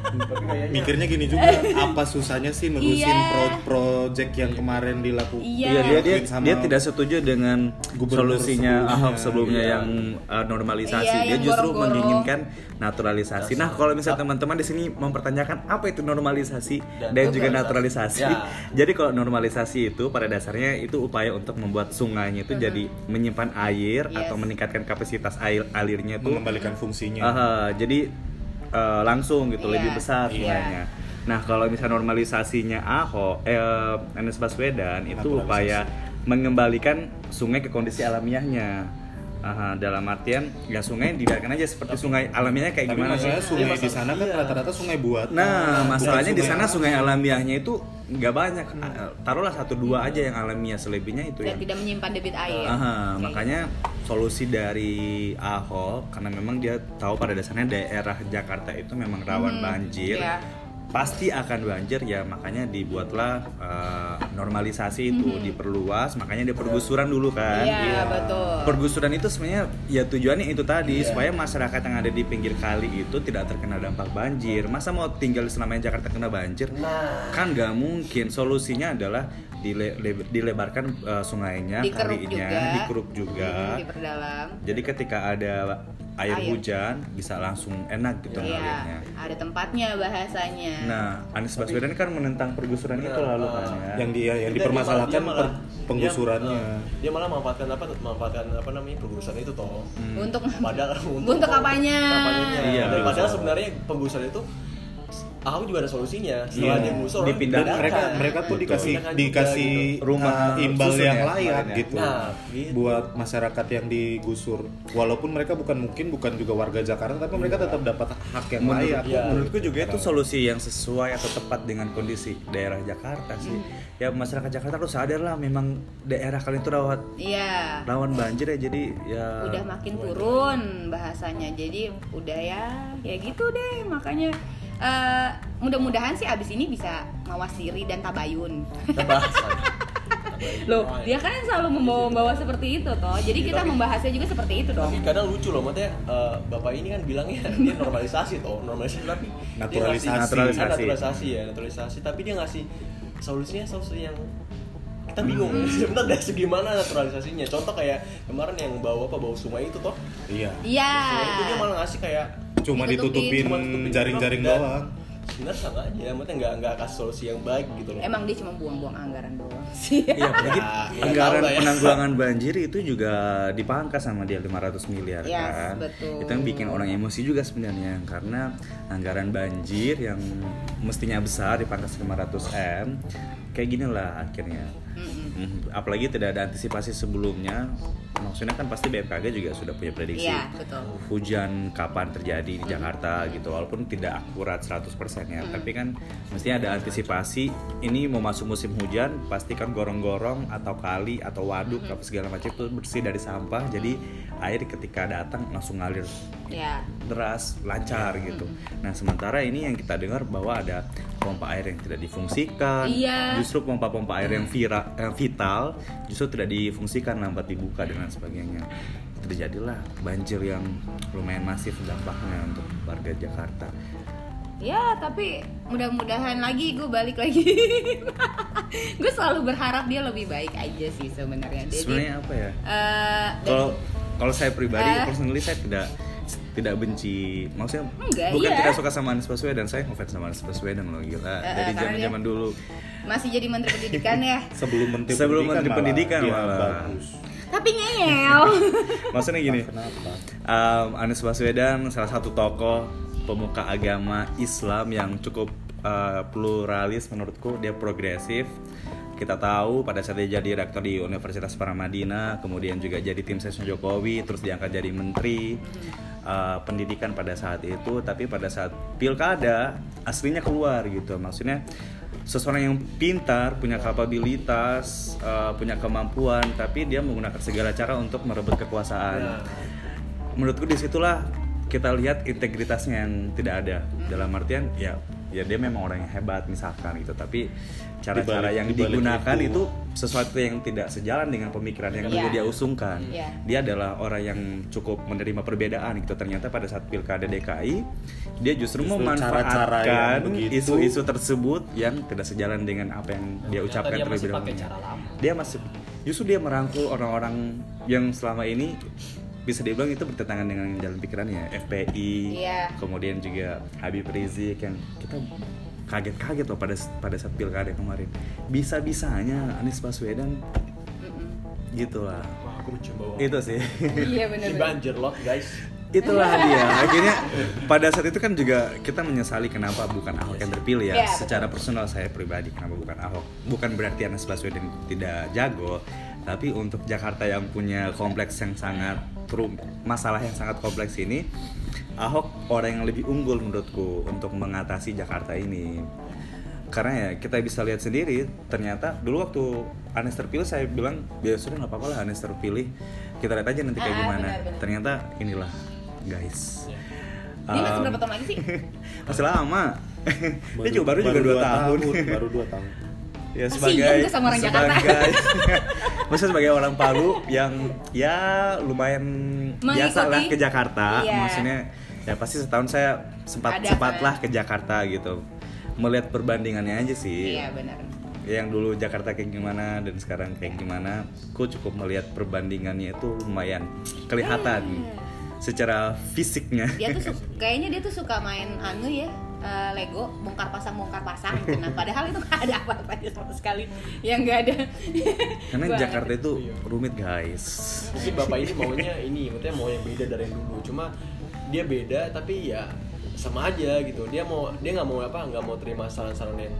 S5: mikirnya gini juga apa susahnya sih nerusin
S3: Iya.
S5: pro- project yang kemarin dilakukan
S3: Iya.
S4: Iya dia dia,
S5: sama
S4: dia tidak setuju dengan
S5: gubernur
S4: solusinya
S5: sebelumnya.
S4: Ahok sebelumnya
S5: Iya.
S4: yang uh, normalisasi.
S3: Iya,
S4: dia
S3: yang
S4: justru
S3: goro-goro.
S4: menginginkan naturalisasi. Nah kalau misalnya teman-teman di sini mempertanyakan apa itu normalisasi dan,
S1: Dan
S4: juga
S1: naturalisasi. Ya.
S4: Jadi kalau normalisasi itu pada dasarnya itu upaya untuk membuat sungainya itu jadi menyimpan air
S3: Yes.
S4: atau meningkatkan kapasitas air alirnya itu
S5: mengembalikan fungsinya
S4: Aha, jadi eh, langsung gitu
S3: Iya,
S4: lebih besar
S3: iya.
S4: sungainya. Nah kalau misalnya normalisasinya Ahok, eh, Anies Baswedan itu upaya mengembalikan sungai ke kondisi alamiahnya. Aha, dalam artian ya sungai dibiarkan aja seperti sungai alamiahnya kayak
S5: tapi
S4: gimana sih?
S5: sungai di sana kan rata-rata sungai buat
S4: Nah, masalahnya di sana sungai alamiahnya itu nggak banyak. Ah, Taruhlah satu dua aja yang alamiah, selebihnya itu yang
S3: tidak menyimpan debit air
S4: Aha,
S3: Oke.
S4: makanya solusi dari Ahok karena memang dia tahu pada dasarnya daerah Jakarta itu memang rawan
S3: Hmm,
S4: banjir.
S3: iya.
S4: Pasti akan banjir ya makanya dibuatlah eh, normalisasi itu diperluas, makanya dia pergusuran dulu kan.
S3: Hmm. iya betul
S4: Pergusuran itu sebenarnya ya tujuannya itu tadi supaya masyarakat yang ada di pinggir kali itu tidak terkena dampak banjir. Masa mau tinggal selamanya Jakarta kena banjir?
S1: Nah,
S4: Kan nggak mungkin. Solusinya adalah dile- le- dilebarkan uh, sungainya,
S3: Dikeruk
S4: kalinya,
S3: juga.
S4: dikeruk juga.
S3: Hmm, diperdalam
S4: Jadi ketika ada air,
S3: Air.
S4: hujan bisa langsung enak gitu
S3: iya
S4: ngalirnya.
S3: ada tempatnya bahasanya
S4: Nah, Anies Baswedan kan menentang pergusuran itu lalu kan ya.
S5: yang dia yang
S1: Dia-
S5: dipermasalahkan
S1: dia malah-
S5: per- penggusurannya
S1: dia, eh, dia malah memanfaatkan apa memanfaatkan apa namanya penggusuran itu toh
S3: untuk
S1: padahal
S3: Untuk apanya?
S1: kampanyenya.
S4: Iya,
S1: padahal sebenarnya penggusuran itu Ahok juga ada solusinya setelah
S4: Iya.
S1: dia gusur
S4: Dipindahkan.
S5: dan mereka mereka tuh
S4: Betul.
S5: dikasih
S1: Pindahkan juga
S5: dikasih
S1: gitu.
S4: Rumah
S5: uh, imbal yang
S4: ya,
S5: layak
S4: ya.
S5: gitu.
S1: Nah, gitu.
S5: buat masyarakat yang digusur walaupun mereka bukan mungkin bukan juga warga Jakarta tapi mereka tetap dapat hak yang
S4: Menurut-
S5: layak
S1: Iya.
S4: menurutku juga itu solusi yang sesuai atau tepat dengan kondisi daerah Jakarta sih. Ya masyarakat Jakarta harus sadar lah memang daerah kalian itu rawan
S3: iya
S4: rawan banjir ya jadi ya
S3: udah makin turun bahasanya jadi udah ya ya gitu deh makanya eh, mudah-mudahan sih abis ini bisa mawas diri dan tabayun. Loh dia kan selalu membawa-bawa seperti itu toh. Jadi kita
S1: tapi-
S3: membahasnya juga seperti itu dong.
S1: tapi kadang lucu loh maksudnya eh, bapak ini kan bilangnya dia normalisasi toh normalisasi. Tapi dia
S5: Naturalisasi.
S1: ngasih-
S4: Naturalisasi.
S1: Naturalisasi ya naturalisasi. Tapi dia ngasih solusinya solusi yang kita bingung. Sebentar dari segi mana naturalisasinya? Contoh kayak kemarin yang bawa apa? Bawa sungai itu toh?
S5: Iya.
S3: Iya.
S1: Itu dia malah ngasih kayak
S5: cuma
S3: Ditutupin.
S5: ditutupin
S1: cuma tutupin
S5: jaring-jaring doang
S1: sebenarnya sama aja maksudnya nggak nggak kasih solusi yang baik gitu loh
S3: emang dia cuma buang-buang anggaran doang sih
S4: Iya, apalagi
S1: Ya, ya
S4: anggaran
S1: ya.
S4: penanggulangan banjir itu juga dipangkas sama dia 500 miliar
S3: Yes,
S4: kan.
S3: betul.
S4: Itu yang bikin orang emosi juga sebenarnya karena anggaran banjir yang mestinya besar dipangkas 500 M kayak gini lah akhirnya.
S3: Mm-mm.
S4: Hmm, apalagi tidak ada antisipasi sebelumnya. Maksudnya kan pasti BMKG juga sudah punya prediksi
S3: iya betul.
S4: hujan kapan terjadi di Jakarta gitu walaupun tidak akurat 100% ya. Tapi kan mestinya ada antisipasi ini mau masuk musim hujan pastikan gorong-gorong atau kali atau waduk apa segala macam itu bersih dari sampah. Jadi air ketika datang langsung ngalir.
S3: Ya.
S4: Deras lancar gitu. Nah sementara ini yang kita dengar bahwa ada pompa air yang tidak difungsikan.
S3: Iya.
S4: justru pompa-pompa air yang vira, yang vital justru tidak difungsikan lambat dibuka dan lain sebagainya. Terjadilah banjir yang lumayan masif dampaknya untuk warga Jakarta.
S3: Ya, tapi mudah-mudahan lagi gue balik lagi. gue selalu berharap dia lebih baik aja sih sebenarnya.
S4: Sebenarnya apa ya?
S3: dan-
S4: kalau kalau saya pribadi
S3: Eh.
S4: personally saya tidak tidak benci maksudnya
S3: Enggak,
S4: bukan
S3: iya.
S4: tidak suka sama Anies Baswedan saya ngefans sama Anies Baswedan loh gila
S3: eh,
S4: dari
S3: karena
S4: zaman zaman dulu
S3: masih jadi menteri pendidikan ya.
S5: sebelum menteri
S4: Sebelum Menteri
S5: malah.
S4: Pendidikan
S5: Iya,
S4: malah.
S5: bagus
S3: tapi ngeyel.
S4: maksudnya gini
S5: kenapa
S4: um, Anies Baswedan salah satu tokoh pemuka agama Islam yang cukup uh, pluralis menurutku dia progresif kita tahu pada saat dia jadi rektor di Universitas Paramadina kemudian juga jadi tim ses Jokowi terus diangkat jadi menteri uh, pendidikan pada saat itu tapi pada saat pilkada aslinya keluar gitu. Maksudnya seseorang yang pintar punya kapabilitas uh, punya kemampuan tapi dia menggunakan segala cara untuk merebut kekuasaan.
S1: Ya.
S4: menurutku di situlah kita lihat integritasnya yang tidak ada. Dalam artian ya ya dia memang orang yang hebat misalkan gitu tapi cara-cara
S5: Dibalik-
S4: yang
S5: dibalik
S4: digunakan
S5: itu.
S4: itu. sesuatu yang tidak sejalan dengan pemikiran yang dulu
S3: Iya.
S4: dia usungkan
S3: Iya.
S4: dia adalah orang yang cukup menerima perbedaan gitu ternyata pada saat pilkada DKI dia justru,
S5: Justru
S4: memanfaatkan isu-isu tersebut yang tidak sejalan dengan apa yang dia ucapkan terlebih dahulu. dia masih justru dia merangkul orang-orang yang selama ini bisa dibilang itu bertentangan dengan jalan pikirannya FPI
S3: Iya.
S4: kemudian juga Habib Rizik yang kita kaget-kaget loh pada pada saat pilkada kemarin. Bisa-bisanya Anies Baswedan gitu lah
S1: Wah, aku mencoba
S4: itu sih.
S3: Iya
S1: Si
S3: benar
S1: banjir lot guys.
S4: Itulah dia. Akhirnya pada saat itu kan juga kita menyesali kenapa bukan Ahok yang terpilih ya.
S3: Iya, betul.
S4: secara personal saya pribadi kenapa bukan Ahok? Bukan berarti Anies Baswedan tidak jago tapi untuk Jakarta yang punya kompleks yang sangat masalah yang sangat kompleks ini Ahok orang yang lebih unggul menurutku untuk mengatasi Jakarta ini. Karena ya kita bisa lihat sendiri ternyata dulu waktu Anies terpilih saya bilang ya sudah nggak apa-apa lah Anies terpilih. Kita lihat aja nanti kayak
S3: Ah,
S4: gimana.
S3: benar-benar.
S4: ternyata inilah guys.
S3: Dia masih
S4: Um,
S3: berapa tahun lagi sih?
S4: masih lama. Dia juga baru juga dua tahun,
S5: baru dua tahun
S4: ya sebagai
S3: sama orang Jakarta.
S4: sebagai maksudnya sebagai orang Palu yang ya lumayan biasa lah ke Jakarta.
S3: Iya.
S4: maksudnya ya pasti setahun saya sempat
S3: Ada,
S4: sempatlah
S3: kan?
S4: ke Jakarta gitu. Melihat perbandingannya aja sih.
S3: Iya benar.
S4: Yang dulu Jakarta kayak gimana dan sekarang kayak gimana aku cukup melihat perbandingannya itu lumayan kelihatan secara fisiknya.
S3: Dia tuh kayaknya dia tuh suka main anu ya eh, Lego bongkar pasang bongkar pasang gitu. nah padahal itu nggak ada apa-apa sama sekali yang nggak ada
S4: karena
S3: Gua
S4: Jakarta
S3: ngerti.
S4: itu rumit guys
S1: Mungkin bapak ini maunya ini, maksudnya mau yang beda dari yang dulu. Cuma dia beda tapi ya sama aja gitu. Dia mau dia nggak mau apa nggak mau terima saran-saran yang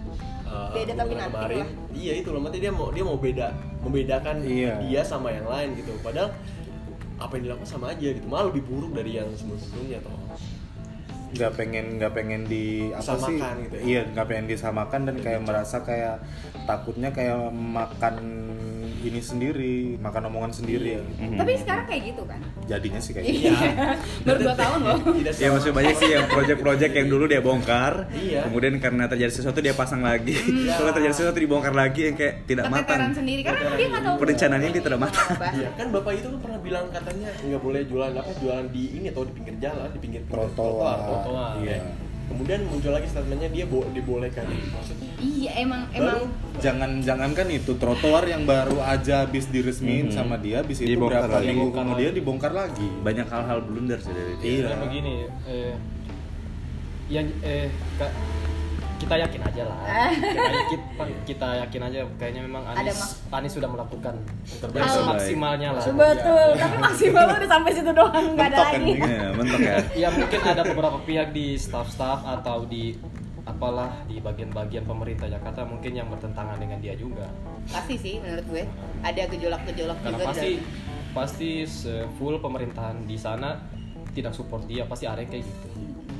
S1: uh,
S3: Beda tapi nanti
S1: kemarin.
S3: lah.
S1: Iya itu loh, maksudnya dia mau dia mau beda membedakan
S5: Iya.
S1: dia sama yang lain gitu. Padahal apa yang dilakukan sama aja gitu. Malah lebih buruk dari yang sebelum-sebelumnya toh.
S5: Nggak pengen nggak pengen di apa sih
S1: gitu ya?
S5: iya nggak pengen disamakan dan kayak merasa kayak takutnya kayak makan ini sendiri makan omongan sendiri ya
S4: Mhm.
S3: tapi sekarang kayak gitu kan
S5: jadinya sih kayak gitu.
S3: iya baru dua tahun loh
S1: Tidak
S4: ya maksudnya banyak sih yang project-project yang dulu dia bongkar
S1: Iya.
S4: kemudian karena terjadi sesuatu dia pasang lagi
S1: Iya.
S4: kalau terjadi sesuatu dibongkar lagi yang kayak tidak
S3: keteteran
S4: matang
S3: sendiri karena dia nggak tahu
S4: Perencanaannya dia tidak matang.
S3: Apa.
S1: Iya kan bapak itu kan pernah bilang katanya nggak boleh jualan apa jualan di ini atau di pinggir jalan di pinggir pinggir
S5: Trotoar.
S6: Trotoar.
S5: Iya.
S1: Kemudian muncul lagi statementnya dia bo dibolehkan. Maksudnya
S3: iya emang
S1: baru
S3: emang
S5: jangan jangan kan itu trotoar yang baru aja habis diresmiin
S4: Mhm.
S5: sama dia habis itu
S4: Dibongkar
S5: berapa
S4: lagi.
S5: minggu kemudian dibongkar lagi
S4: banyak hal-hal blunder sih dari dia
S5: Iya.
S6: Begini, eh, yang eh kita yakin aja lah. kita, kita, yakin aja kayaknya memang
S3: Ada
S6: Anies sudah melakukan
S3: Hal-
S6: maksimalnya lah.
S3: betul tapi maksimal udah sampai situ doang nggak ada lagi
S5: ini.
S4: Iya, mentok ya
S6: Ya mungkin ada beberapa pihak di staff-staff atau di apalah di bagian-bagian pemerintah Jakarta mungkin yang bertentangan dengan dia juga.
S3: pasti sih menurut gue ada gejolak-gejolak
S6: Karena
S3: juga
S6: pasti
S3: dan-
S6: pasti full pemerintahan di sana tidak support dia, pasti ada yang kayak gitu.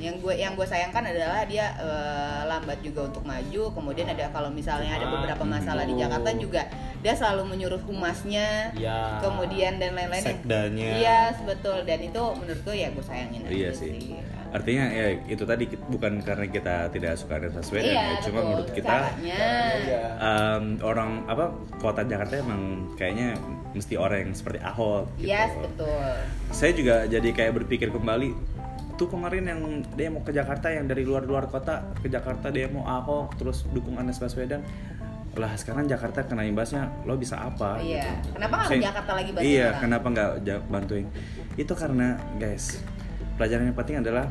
S3: Yang gue yang gue sayangkan adalah dia eh, lambat juga untuk maju kemudian ada kalau misalnya ada beberapa masalah di. Jakarta juga dia selalu menyuruh humasnya
S6: Ya.
S3: kemudian dan lain-lain
S5: Sekdanya.
S3: iya betul dan itu menurut gue ya gue sayangin
S4: Iya
S3: aja
S4: sih. Artinya ya itu tadi bukan karena kita tidak suka Anies Baswedan
S3: iya
S4: ya, cuma
S3: betul.
S4: menurut kita
S3: caranya
S1: Iya.
S4: em, orang apa kota Jakarta emang kayaknya mesti orang yang seperti Ahok gitu.
S3: yes betul
S4: Saya juga jadi kayak berpikir kembali tuh kemarin yang mau ke Jakarta yang dari luar-luar kota ke Jakarta mau Ahok terus dukung Anies Baswedan lah sekarang Jakarta kena imbasnya lo bisa apa
S3: Iya.
S4: gitu.
S3: Kenapa nggak Jakarta lagi bantuin
S4: iya
S3: orang?
S4: kenapa nggak bantuin itu karena guys pelajaran yang penting adalah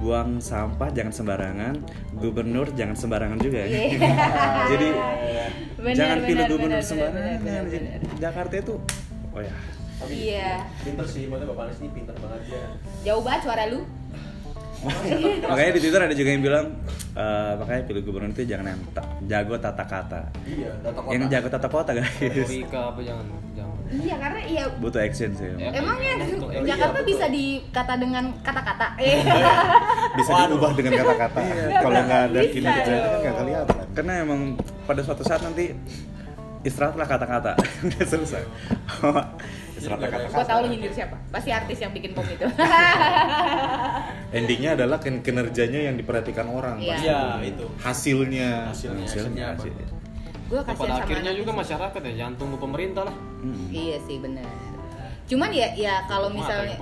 S4: buang sampah jangan sembarangan gubernur jangan sembarangan juga
S3: Iya.
S4: jadi
S3: Benar,
S4: jangan pilih gubernur
S3: benar,
S4: sembarangan
S3: benar,
S4: Jadi,
S3: benar.
S4: Jakarta itu oh ya
S1: Tapi
S3: Iya.
S1: Pinter sih, maksudnya Bapak Anies ini pinter banget ya.
S3: jauh banget suara lu
S4: makanya di Twitter ada juga yang bilang eh, makanya pilih gubernur itu jangan yang ta- jago tata kata
S1: Iya, data kota.
S4: yang jago tata kota guys
S6: Retorika apa jangan jangan.
S3: iya karena iya
S4: butuh action sih
S6: Ya.
S3: Emangnya
S6: iya,
S3: Jakarta
S1: betul.
S3: bisa dikata dengan kata-kata? Eh.
S5: bisa
S1: Waduh.
S5: diubah dengan kata-kata kalau nggak ada
S3: Bisa
S5: kinerjanya kan nggak kelihatan
S4: karena emang pada suatu saat nanti istirahatlah kata-kata udah selesai istirahatlah kata-kata
S3: Gua tahu lu nyindir siapa. Pasti artis yang bikin pom itu.
S5: endingnya adalah kin- kinerjanya yang diperhatikan orang
S3: Iya.
S5: pasti.
S1: Iya, itu.
S5: hasilnya
S1: Hasilnya.
S4: hasilnya
S1: apa?
S4: sih
S3: Gua kasihan
S6: pada
S3: sama
S6: akhirnya juga
S3: sih.
S6: masyarakat ya jangan tunggu pemerintah lah
S4: Mm.
S3: Iya sih benar. Cuman ya ya kalau misalnya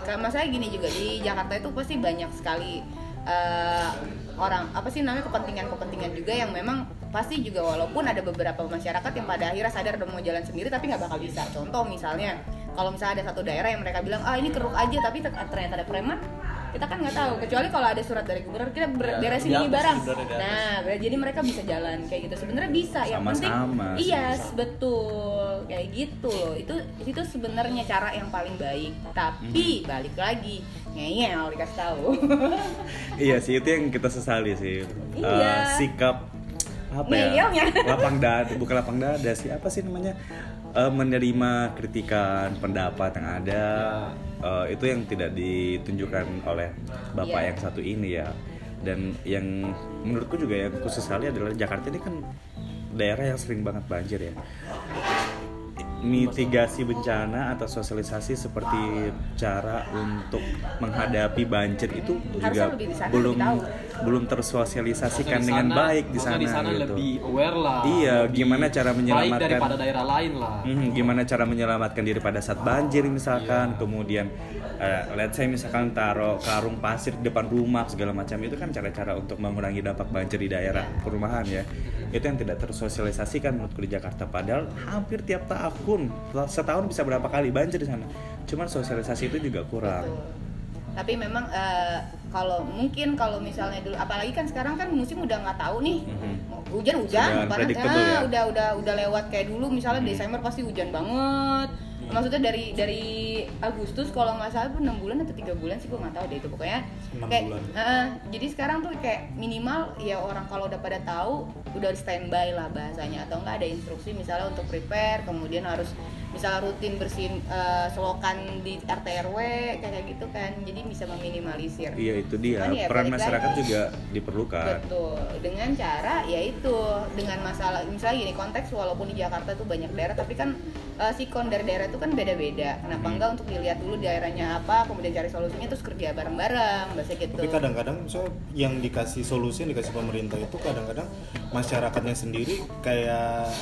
S3: kalau saya gini juga di Jakarta itu pasti banyak sekali eh, orang apa sih namanya kepentingan-kepentingan juga yang memang pasti juga walaupun ada beberapa masyarakat yang pada akhirnya sadar udah mau jalan sendiri tapi nggak bakal bisa. Contoh misalnya kalau misalnya ada satu daerah yang mereka bilang ah ini keruk aja tapi ter- ternyata ada preman kita kan nggak tahu kecuali kalau ada surat dari gubernur kita ber-
S1: Ya,
S3: beresin
S1: di
S3: ini barang nah jadi mereka bisa jalan kayak gitu. Sebenarnya bisa yang penting
S4: Sama-sama. Sih.
S3: iya betul. Kayak gitu. Loh itu itu sebenarnya cara yang paling baik. Tapi balik lagi ngeyel dikasih tahu.
S4: Iya sih itu yang kita sesali sih. Eh,
S3: Iya.
S4: sikap apa ya? Lapang dada bukan lapang dada sih apa sih namanya Eh, menerima kritikan pendapat yang ada eh, itu yang tidak ditunjukkan oleh bapak
S3: Iya.
S4: yang satu ini ya. Dan yang menurutku juga yang khusus sekali adalah Jakarta ini kan daerah yang sering banget banjir ya mitigasi bencana atau sosialisasi seperti cara untuk menghadapi banjir itu juga belum belum tersosialisasikan dengan baik di sana,
S6: di sana
S4: gitu.
S6: lebih aware lah
S4: Iya,
S6: lebih
S4: gimana cara
S6: baik
S4: menyelamatkan-
S6: daripada daerah lain lah.
S4: Mhm, gimana cara menyelamatkan diri pada saat banjir misalkan, kemudian eh, let's say misalkan taruh karung pasir di depan rumah segala macam itu kan cara-cara untuk mengurangi dampak banjir di daerah perumahan ya. Itu yang tidak tersosialisasikan menurutku di Jakarta padahal hampir tiap tahun setahun bisa berapa kali banjir di sana. Cuman sosialisasi itu juga kurang.
S3: Tapi memang eh, kalau mungkin kalau misalnya dulu apalagi kan sekarang kan musim udah nggak tahu nih
S4: Mhm.
S3: hujan hujan panas ah,
S4: ya.
S3: udah udah udah lewat kayak dulu misalnya Desember pasti hujan banget maksudnya dari dari Agustus kalau nggak salah tuh enam bulan atau tiga bulan sih gue nggak tahu deh itu pokoknya
S5: Enam
S3: kayak
S5: bulan.
S3: Heeh, jadi sekarang tuh kayak minimal ya orang kalau udah pada tahu udah standby lah bahasanya atau enggak ada instruksi misalnya untuk prepare kemudian harus misalnya rutin bersihin eh, selokan di RT RW kayak gitu kan jadi bisa meminimalisir
S4: Iya itu dia
S3: Cuman ya
S4: peran masyarakat
S3: lagi.
S4: juga diperlukan.
S3: Betul, dengan cara yaitu dengan masalah misalnya gini konteks walaupun di Jakarta tuh banyak daerah tapi kan eh, sikon dari daerah itu kan beda-beda. Kenapa
S4: Hmm.
S3: enggak untuk dilihat dulu daerahnya apa, kemudian cari solusinya terus kerja bareng-bareng, bahasa gitu.
S5: Tapi kadang-kadang so yang dikasih solusi yang dikasih pemerintah itu kadang-kadang masyarakatnya sendiri kayak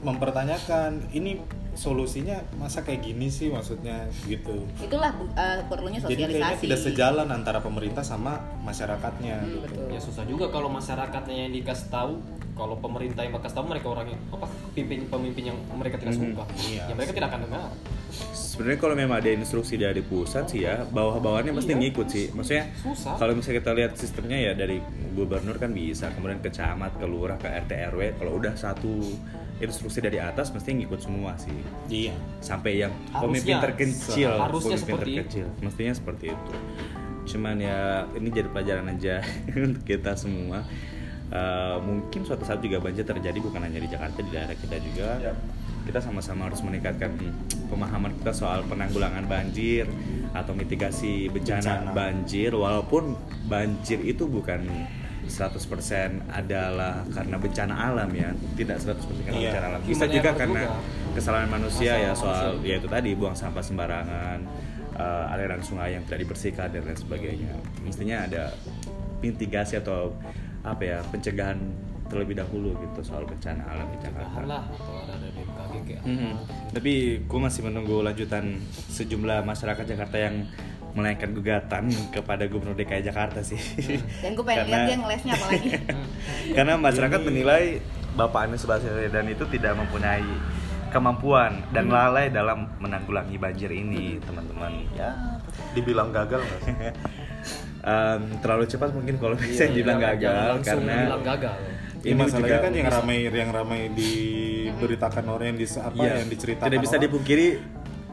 S5: mempertanyakan ini solusinya masa kayak gini sih maksudnya gitu.
S3: Itulah eh, perlunya
S5: Jadi kayaknya
S3: sosialisasi.
S5: tidak sejalan antara pemerintah sama masyarakatnya
S3: Hmm,
S5: gitu.
S3: betul.
S6: ya susah juga kalau masyarakatnya yang dikasih tahu kalau pemerintah yang kasih tahu mereka orang yang apa pimpin pemimpin yang mereka tidak
S4: Mhm.
S6: suka
S5: Iya.
S6: ya mereka tidak akan dengar
S4: Sebenarnya kalau memang ada instruksi dari pusat sih ya, bawah-bawahnya pasti
S6: Iya.
S4: ngikut sih. Maksudnya
S6: Susah.
S4: kalau misalnya kita lihat sistemnya ya dari gubernur kan bisa, kemudian ke camat, ke lurah, ke RT RW. Kalau udah satu instruksi dari atas mesti ngikut semua sih.
S5: Iya.
S4: Sampai yang
S6: Harusnya.
S4: pemimpin terkecil,
S6: Harusnya
S4: pemimpin
S6: seperti
S4: terkecil, mestinya seperti itu. Cuman ya ini jadi pelajaran aja untuk kita semua. Eh, mungkin suatu saat juga banjir terjadi bukan hanya di Jakarta di daerah kita juga
S1: Yap.
S4: kita sama-sama harus meningkatkan pemahaman kita soal penanggulangan banjir atau mitigasi bencana,
S5: Bencana.
S4: banjir walaupun banjir itu bukan 100% adalah karena bencana alam ya tidak 100% karena
S5: Iya.
S4: bencana alam bisa juga karena
S6: juga.
S4: kesalahan manusia ya
S6: Masalah
S4: soal
S6: manusia.
S4: ya itu tadi buang sampah sembarangan eh, aliran sungai yang tidak dibersihkan dan lain sebagainya mestinya ada mitigasi atau apa ya pencegahan terlebih dahulu gitu soal bencana alam di Jakarta.
S6: Lah atau ada dari BMKG kayak
S4: Mhm. Tapi gue masih menunggu lanjutan sejumlah masyarakat Jakarta yang menaikkan gugatan kepada Gubernur DKI Jakarta sih.
S3: Dan gue pengen lihat dia ngelesnya apa lagi.
S4: Karena masyarakat menilai Bapak Anies Baswedan itu tidak mempunyai kemampuan dan
S3: Hmm.
S4: lalai dalam menanggulangi banjir ini, teman-teman. Ya,
S5: Dibilang gagal nggak sih?
S4: em, terlalu cepat mungkin kalau bisa dibilang
S6: Jangan-
S4: gagal
S6: jangan langsung
S4: karena
S6: bilang gagal
S5: Ini
S4: ini
S5: masalahnya
S4: juga
S5: kan yang ramai yang ramai diberitakan orang yang di apa
S4: Iya,
S5: yang diceritakan
S4: tidak bisa dipungkiri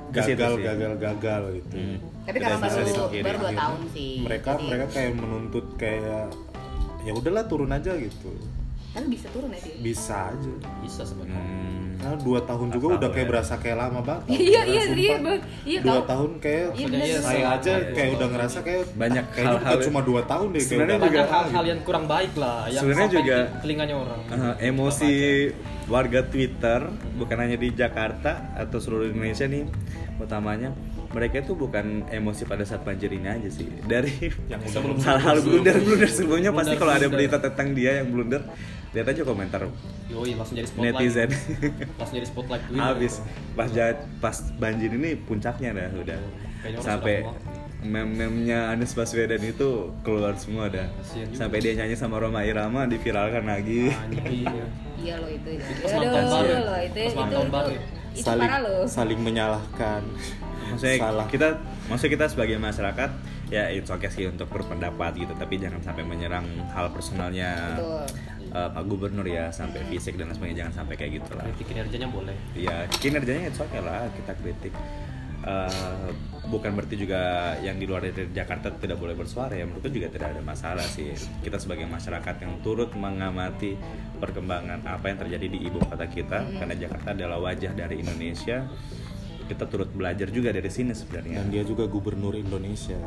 S5: gagal
S4: sih.
S5: gagal gagal gitu.
S4: Hmm.
S3: Tapi karena baru baru dua
S5: Akhirnya
S3: tahun sih.
S5: Mereka
S3: Jadi-
S5: mereka kayak menuntut kayak ya udahlah turun aja gitu.
S3: Tapi bisa turun ya dia.
S5: Bisa aja.
S6: bisa sebenarnya
S4: Hmm.
S5: Nah, dua tahun juga udah kayak
S4: ya.
S5: berasa kayak lama banget.
S3: Iya, iya, iya, Bang. Iya,
S5: Dua
S3: tahu.
S5: tahun kayak
S3: Iya, bener,
S6: Iya,
S5: saya aja
S6: Iya.
S5: kayak udah ngerasa kayak
S4: Banyak
S5: kayaknya bukan
S4: hal-hal-
S5: cuma dua tahun deh kayak
S4: Sebenarnya juga-
S6: hal-hal yang kurang baik lah yang
S4: Sebenarnya juga-
S6: telinganya orang
S4: Uh, emosi warga Twitter bukan hanya di Jakarta atau seluruh Indonesia nih utamanya mereka itu bukan emosi pada saat banjir ini aja sih dari
S5: Yang
S6: sebelum-
S4: hal-hal blunder blunder sebelumnya pasti kalau ada berita tentang dia yang blunder lihat aja komentar
S6: Yoi, langsung jadi spotlight.
S4: netizen
S6: Langsung jadi spotlight Twitter.
S4: habis pas jat, pas banjir ini puncaknya dah udah
S6: Kayaknya
S4: sampai mem-memnya Anies Baswedan itu keluar semua dah
S6: Kasian juga.
S4: sampai dia nyanyi sama Roma Irama diviralkan lagi
S6: Anjir.
S3: Iya loh itu.
S6: Itu baru ya?
S3: loh itu
S6: Pas
S3: itu itu,
S6: baru ya?
S3: itu
S5: saling
S3: loh.
S5: saling menyalahkan
S4: maksudnya
S5: Salah.
S4: kita maksudnya kita sebagai masyarakat ya it's okay sih untuk berpendapat gitu tapi jangan sampai menyerang hal personalnya
S3: Betul.
S4: Eh, Pak Gubernur ya sampai fisik dan lain sebagainya jangan sampai kayak gitu lah
S6: Kritik kinerjanya boleh.
S4: ya kinerjanya it's okay lah kita kritik. Eh, bukan berarti juga yang di luar dari Jakarta tidak boleh bersuara ya menurutku juga tidak ada masalah sih. Kita sebagai masyarakat yang turut mengamati perkembangan apa yang terjadi di ibu kota kita karena Jakarta adalah wajah dari Indonesia kita turut belajar juga dari sini sebenarnya.
S5: Dan dia juga gubernur Indonesia.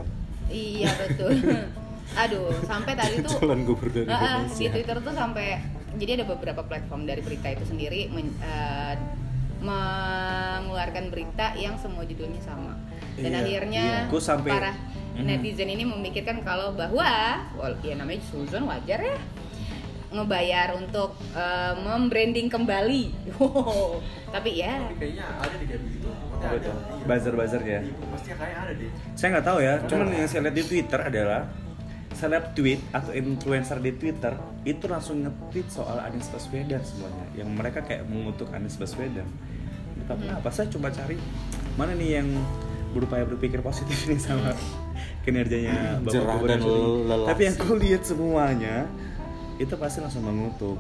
S3: Iya betul. Aduh, sampai tadi tuh
S5: calon gubernur
S3: ah, di Twitter tuh sampai jadi ada beberapa platform dari berita itu sendiri men- eh, mengeluarkan berita yang semua judulnya sama dan
S4: Iya,
S3: akhirnya
S4: iya. Sampai-
S3: para
S4: Mhm.
S3: netizen ini memikirkan kalau bahwa wal- ya namanya Susan wajar ya ngebayar untuk eh, membranding kembali tapi ya
S1: Tapi kayaknya ada di kayak begitu. Iya.
S4: Buzzer-buzzernya?
S1: Iya, Pasti kayak ada deh.
S4: saya nggak tahu ya cuman yang saya lihat di Twitter adalah seleb tweet atau influencer di Twitter itu langsung nge-tweet soal Anies Baswedan semuanya. Yang mereka kayak mengutuk Anies Baswedan. Entah kenapa saya coba cari mana nih yang berupaya berpikir positif nih sama kinerjanya Bapak
S5: Jerah dan
S4: Gubernur ini.
S5: lelah.
S4: Tapi yang aku lihat semuanya itu pasti langsung mengutuk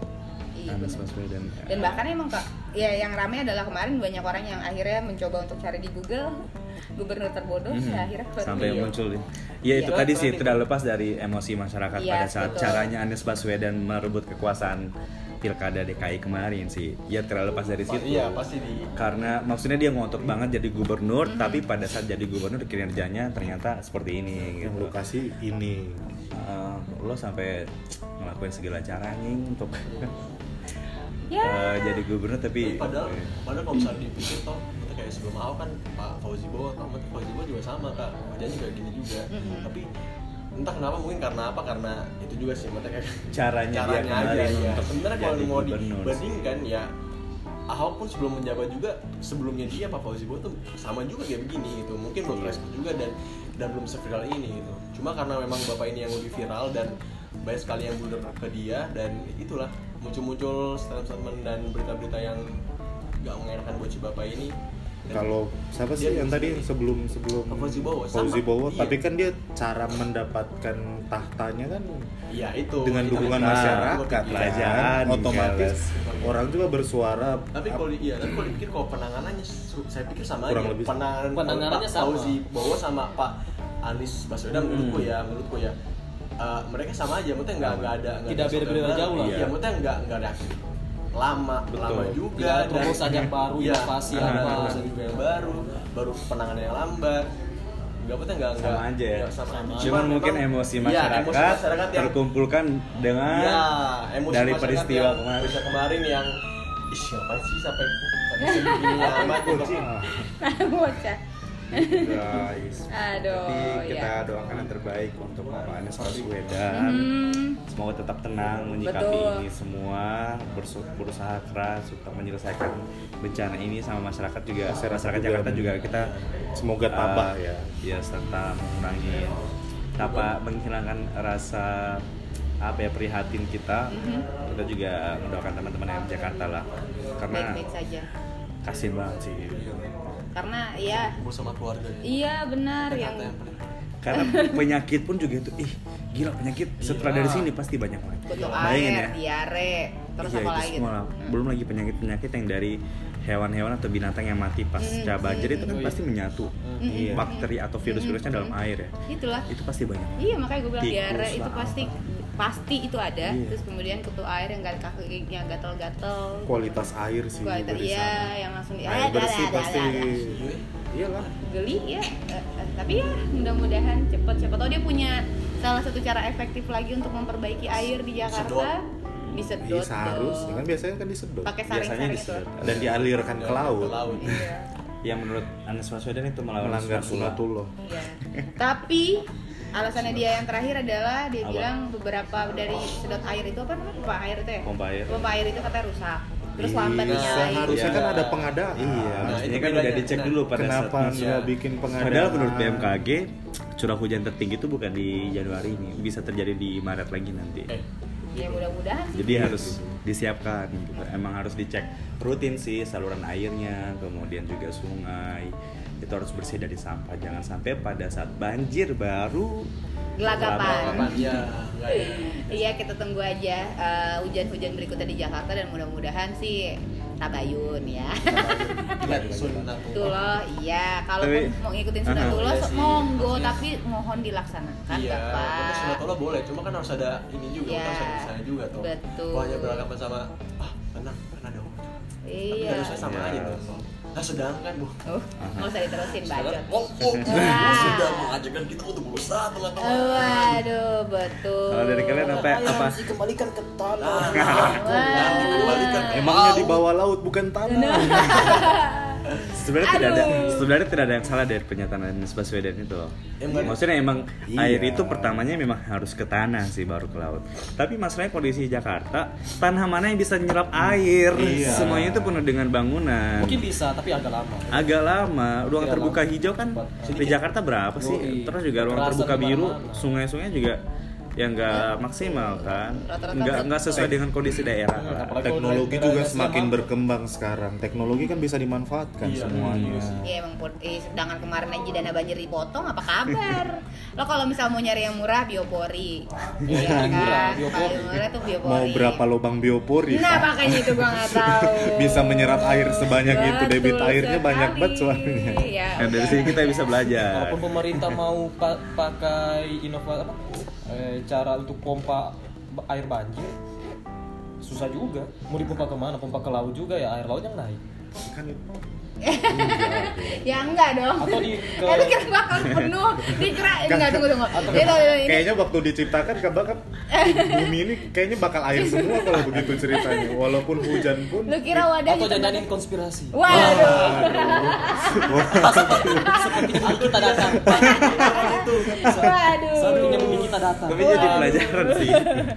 S3: Iya,
S4: Anies. Baswedan
S3: dan bahkan emang kak ya yang ramai adalah kemarin banyak orang yang akhirnya mencoba untuk cari di Google gubernur terbodoh
S4: Mhm.
S3: ya akhirnya
S4: sampai
S3: beliau.
S4: muncul ya. Ya itu
S3: Iya.
S4: tadi sih tidak lepas dari emosi masyarakat
S3: Iya,
S4: pada saat
S3: betul.
S4: caranya Anies Baswedan merebut kekuasaan pilkada DKI kemarin sih. Ya tidak lepas dari situ.
S1: Iya, pasti di
S4: Karena maksudnya dia ngotot banget jadi gubernur,
S3: Mhm.
S4: tapi pada saat jadi gubernur kinerjanya ternyata seperti ini
S5: yang
S4: gitu.
S5: lu kasih ini
S4: Eh, lo sampai ngelakuin segala cara nih untuk
S3: Ya.
S4: eh, jadi gubernur tapi
S1: padahal padahal kalau misalnya dipikir toh kita kayak sebelum Ahok kan Pak Fauzi Bowo atau Ahmad Fauzi Bowo juga sama kak. Wajahnya juga gini juga.
S3: Mhm.
S1: tapi entah kenapa mungkin karena apa? Karena itu juga sih maksudnya kayak
S4: caranya, dia
S1: caranya aja ya sebenarnya kalau
S4: jadi
S1: mau dibandingkan ya Ahok pun sebelum menjabat juga sebelumnya dia Pak Fauzi Bowo tuh sama juga kayak begini gitu. Mungkin belum
S4: Iya.
S1: respon juga dan dan belum seviral ini gitu. Cuma karena memang bapak ini yang lebih viral dan banyak sekali yang blunder ke dia dan itulah muncul-muncul statement-statement dan berita-berita yang gak mengenakan buat si bapak ini
S5: kalau siapa sih yang tadi
S1: sendiri.
S5: sebelum sebelum
S1: Fauzi Bowo.
S5: Fauzi Bowo,
S1: Iya.
S5: tapi kan dia cara mendapatkan tahtanya kan
S1: Iya itu
S5: dengan
S1: Kita
S5: dukungan masyarakat
S4: kerajaan,
S5: kan, otomatis orang juga bersuara
S1: tapi kalau iya tapi kalau dipikir kalau penanganannya saya pikir sama
S5: Kurang
S1: aja
S5: lebih.
S1: penanganan
S6: Penanganannya
S1: Pak
S6: sama.
S1: Fauzi Bowo sama Pak Anies Baswedan
S4: Hmm.
S1: menurutku ya menurutku ya eh, mereka sama aja maksudnya nggak nggak ada nggak
S6: Tidak
S1: ada
S6: beda-beda
S1: sesuatu
S6: jauh lah.
S1: baru. iya maksudnya nggak nggak ada lama
S4: Betul.
S1: lama juga
S6: Tidak ada terobosan yang baru,
S1: iya,
S6: inovasi
S1: ada
S6: apa.
S1: terobosan juga yang baru baru penanganan yang lambat nggak apa nggak
S4: sama
S1: nggak-
S4: aja ya.
S1: sama aja.
S4: Cuman mungkin
S1: memang-
S4: emosi
S1: iya,
S4: masyarakat,
S1: emosi masyarakat yang
S4: terkumpulkan dengan
S1: Iya, emosi
S4: dari peristiwa
S1: yang-
S4: kemarin.
S1: kemarin yang ih ngapain sih sampai sampai segini amat
S3: bocah
S4: Guys.
S3: Aduh,
S4: Tapi kita
S3: ya.
S4: doakan yang terbaik untuk Bapak Anies Baswedan.
S3: Hmm.
S4: Semoga tetap tenang menyikapi
S3: Betul.
S4: ini semua, berusaha keras untuk menyelesaikan bencana ini sama masyarakat juga. Masyarakat
S5: juga
S4: Jakarta juga kita
S5: semoga
S4: uh,
S5: tabah ya
S4: ya serta mengurangi tanpa menghilangkan rasa apa ya prihatin kita. Kita juga mendoakan teman-teman yang di Jakarta lah, karena
S3: saja
S4: kasihan banget sih.
S3: Karena ya
S1: bersama keluarga
S3: iya benar yang
S1: yang
S4: karena penyakit pun juga itu ih gila penyakit. Setelah dari sini pasti banyak banget. Bayangin
S3: air diare terus
S4: Iya,
S3: apa
S4: itu
S3: lagi?
S4: semua lah. belum lagi penyakit penyakit yang dari hewan-hewan atau binatang yang mati pas
S3: Mm,
S4: banjir itu kan
S6: mm.
S4: pasti menyatu
S3: Iya.
S4: bakteri atau virus-virusnya dalam air ya.
S3: Itulah.
S4: Itu pasti banyak.
S3: Iya makanya gue bilang
S4: Tikus
S3: diare itu pasti pasti itu ada.
S4: Iya.
S3: Terus kemudian kutu air yang gak kakinya gatel-gatel.
S5: kualitas air sih
S3: Kualitas
S5: dari
S3: iya
S5: sana.
S3: yang langsung di
S5: air bersih
S3: ada,
S5: pasti
S3: ada, ada.
S5: iyalah
S3: geli ya. Eh, eh, tapi ya mudah-mudahan cepet siapa tahu dia punya salah satu cara efektif lagi untuk memperbaiki air di Jakarta. disedot
S5: Iya, seharusnya
S3: dong.
S5: kan biasanya kan disedot
S3: pakai
S4: Biasanya
S3: saring-saring itu
S5: dan dialirkan ke laut,
S1: Ke laut.
S3: iya
S4: Yang menurut Anies Baswedan itu
S5: melanggar
S4: sunatullah.
S3: iya tapi alasannya dia yang terakhir adalah dia
S4: Apa?
S3: bilang beberapa dari sedot air itu apa namanya pompa air itu ya
S4: Pompa air.
S3: pompa air itu katanya rusak terus
S5: Iya,
S3: lambat dinyalain
S5: seharusnya
S1: Iya.
S5: kan ada pengadaan.
S4: Iya,
S1: Nah,
S4: maksudnya kan
S1: bedanya.
S4: udah dicek
S1: Nah,
S4: dulu pada
S5: Kenapa
S4: saat
S5: nggak
S1: Iya.
S5: bikin pengadaan?
S4: Padahal menurut BMKG curah hujan tertinggi itu bukan di Januari ini, bisa terjadi di Maret lagi nanti.
S1: Eh,
S3: ya mudah-mudahan sih
S4: Jadi harus disiapkan gitu. Emang harus dicek rutin sih saluran airnya, kemudian juga sungai. Itu harus bersih dari sampah. Jangan sampai pada saat banjir baru
S3: gelagapan
S1: Kapan ya? Enggak ya.
S3: Iya kita tunggu aja eh, hujan-hujan berikutnya di Jakarta dan mudah-mudahan sih tabayun ya.
S1: Sunatullah.
S3: Tuh loh, iya. Kalau mau ngikutin sunatullah
S1: Iya sih,
S3: monggo,
S1: maksudnya-
S3: tapi mohon dilaksanakan,
S1: Iya,
S3: Bapak.
S1: pokoknya sunatullah boleh, cuma kan harus ada ini juga,
S3: Iya,
S1: harus ada juga tuh.
S3: betul.
S1: Wah, hanya beranggapan sama ah, tenang, kan ada Allah. Tapi
S3: Iya.
S1: harusnya sama
S4: Iya.
S1: aja tuh. Nah, sedangkan bu,
S3: Uh, nggak usah diterusin bacot.
S1: oh, oh, sudah mengajarkan kita untuk berusaha teman-teman.
S3: Waduh, betul.
S4: Kalau dari kalian apa apa?
S1: dikembalikan ke tanah.
S3: Wah.
S1: Dan dikembalikan ke
S5: Emangnya di bawah laut bukan tanah.
S4: Sebenarnya tidak ada sebenarnya tidak ada yang salah dari pernyataan Anies Baswedan itu loh.
S1: Emang-
S4: Maksudnya emang
S5: Iya.
S4: air itu pertamanya memang harus ke tanah sih baru ke laut. Tapi masalahnya kondisi Jakarta, tanah mana yang bisa nyerap air?
S5: Iya.
S4: Semuanya itu penuh dengan bangunan.
S6: Mungkin bisa, tapi agak lama.
S4: agak lama ruang
S6: Agak
S4: terbuka
S6: lama.
S4: hijau kan di Jakarta berapa sih
S6: Yoi.
S4: terus juga ruang
S6: Terasa
S4: terbuka biru sungai-sungai juga yang nggak maksimal kan nggak nggak sesuai dengan kondisi daerah
S6: Hmm,
S4: kan.
S5: Teknologi juga
S6: daerah
S5: semakin berkembang sekarang. Teknologi kan bisa dimanfaatkan
S1: Iya,
S5: semuanya.
S3: Iya emang pun- eh, sedangkan kemarin aja dana banjir dipotong apa kabar? Lo kalau misal mau nyari yang murah biopori.
S6: Iya,
S3: Iya kan?
S6: biopori.
S3: Murah tuh biopori.
S5: Mau berapa lubang biopori?
S3: Nah, makanya itu gua nggak tahu.
S5: Bisa menyerap air sebanyak itu, debit
S3: Betul
S5: airnya banyak banget soalnya.
S3: Iya,
S4: Nah, dari sini kita bisa belajar
S6: Walaupun pemerintah mau pa- pakai inovasi apa? Eh, cara untuk pompa air banjir susah juga. Mau dipompa ke mana? Pompa ke laut juga ya air laut yang naik.
S5: Kan itu
S3: ya enggak dong.
S6: Atau di ke-
S3: lu kira bakal penuh? Dikira enggak tunggu tunggu. Itu ini
S5: kayaknya waktu diciptakan kan bakal bumi ini kayaknya bakal air semua kalau begitu ceritanya. Walaupun hujan pun
S3: lu kira wadah
S6: Atau
S3: di tempat-
S6: jangan konspirasi.
S3: Waduh.
S6: Seperti kita datang.
S3: Waduh.
S6: Sepertinya bumi kita datang.
S4: tapi jadi pelajaran sih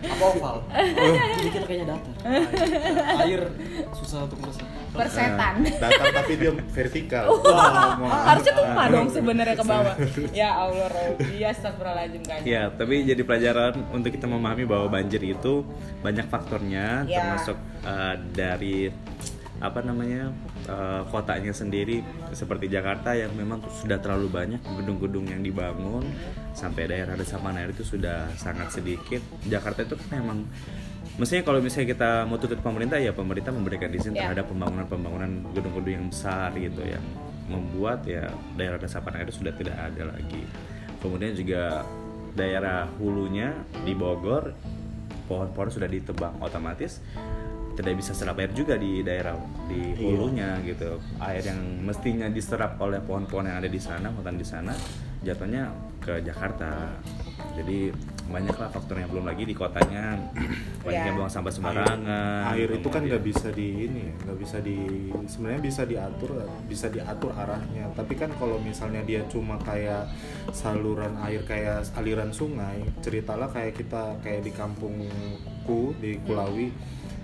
S1: Apa oval?
S6: Bumi kita kayaknya datar. Air susah untuk meresap.
S3: Persetan.
S5: datang tapi dia vertikal.
S3: Wah,
S5: Wah,
S3: harusnya tumpah dong sebenarnya ke bawah. Ya Allah, Robi, astagfirullahaladzim kan.
S4: ya tapi jadi pelajaran untuk kita memahami bahwa banjir itu banyak faktornya
S3: Ya.
S4: termasuk eh, dari apa namanya eh, kotanya sendiri seperti Jakarta yang memang sudah terlalu banyak gedung-gedung yang dibangun sampai daerah resapan air itu sudah sangat sedikit Jakarta itu kan memang mestinya kalau misalnya kita mau tuntut pemerintah ya pemerintah memberikan izin
S3: Ya.
S4: terhadap pembangunan-pembangunan gedung-gedung yang besar gitu yang membuat ya daerah resapan air itu sudah tidak ada lagi. Kemudian juga daerah hulunya di Bogor pohon-pohon sudah ditebang otomatis tidak bisa serap air juga di daerah di hulunya gitu. Air yang mestinya diserap oleh pohon-pohon yang ada di sana hutan di sana jatuhnya ke Jakarta. Jadi banyaklah faktor yang belum lagi di kotanya. Banyak
S3: Ya.
S4: yang buang sampah sembarangan
S5: air itu kan nggak bisa di ini ya, nggak bisa di sebenarnya bisa diatur bisa diatur arahnya. Tapi kan kalau misalnya dia cuma kayak saluran air kayak aliran sungai ceritalah kayak kita kayak di kampungku di Kulawi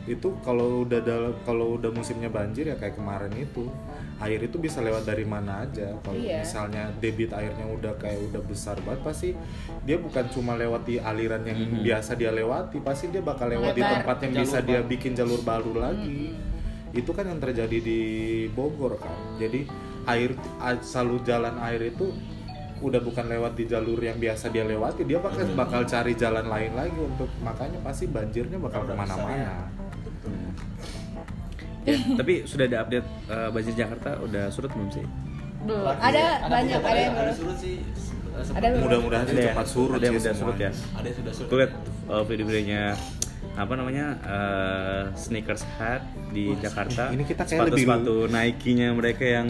S5: itu kalau udah kalau udah musimnya banjir ya kayak kemarin itu air itu bisa lewat dari mana aja. Kalau
S3: Iya.
S5: misalnya debit airnya udah kayak udah besar banget pasti dia bukan cuma lewat di aliran yang
S4: Mhm.
S5: biasa dia lewati pasti dia bakal lewat di tempat yang
S6: Jalur
S5: bisa dia
S6: baru.
S5: bikin jalur baru lagi. Itu kan yang terjadi di Bogor kan? Jadi air salur jalan air itu udah bukan lewat di jalur yang biasa dia lewati dia bakal bakal cari jalan lain lagi untuk makanya pasti banjirnya bakal
S1: ke
S5: mana-mana
S4: Ya, tapi sudah ada update eh, banjir Jakarta udah surut belum sih?
S3: Belum. Ada
S6: Ada
S3: banyak ada yang belum.
S1: surut sih. eh,
S3: Ada
S5: mudah-mudahan sih
S4: ya?
S5: cepat surut
S4: Ada yang
S5: sih
S4: udah surut ya?
S1: Ada yang sudah surut.
S4: Tuh lihat uh, video-videonya apa namanya uh, sneakers hat di
S5: Wah,
S4: Jakarta
S5: ini kita kayak lebih-
S4: sepatu-sepatu Nike-nya mereka yang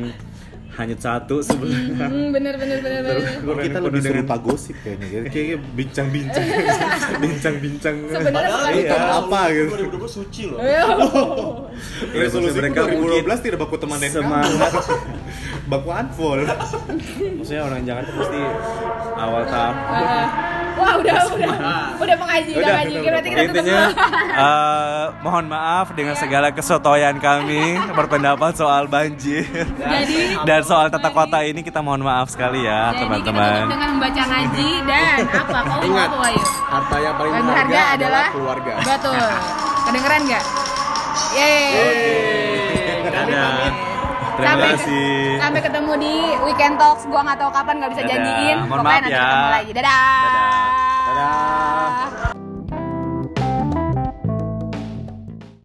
S4: hanyut satu sebelumnya.
S3: Hmm, bener bener bener bener.
S5: Kalau kita lebih serupa gosip kayaknya. Jadi kayaknya bincang-bincang, bincang-bincang.
S3: Sebenarnya
S5: Iya, apa gitu.
S1: 2020 suci loh.
S5: Resolusi
S4: mereka
S5: mereka
S4: mungkin
S5: 2012 tidak baku teman dan
S4: semangat.
S5: baku unfollow.
S4: Maksudnya orang Jakarta pasti awal tahun.
S3: Ah. Wah udah udah udah mengaji udah mengaji. Berarti kita tutup
S4: intinya
S3: dulu.
S4: eh, mohon maaf dengan segala kesotoyan kami berpendapat soal banjir
S3: Jadi
S4: dan soal tata kota ini kita mohon maaf sekali ya
S3: kita
S4: teman-teman.
S3: dengan membaca ngaji dan apa? Kau mau
S1: Ingat,
S3: apa Wahyu?
S1: harta yang
S3: paling
S1: berharga
S3: berharga adalah
S1: keluarga.
S3: Betul. Kedengeran nggak? Yeay.
S4: Dadah. Terima
S3: Sampai,
S4: kasih.
S3: sampai ketemu di weekend talks. Gua nggak tahu kapan nggak bisa
S4: Dadah.
S3: janjiin.
S4: Mohon
S3: Pokoknya
S4: maaf
S3: nanti
S4: ya.
S3: ketemu lagi. Dadah.
S4: Dadah. Dadah.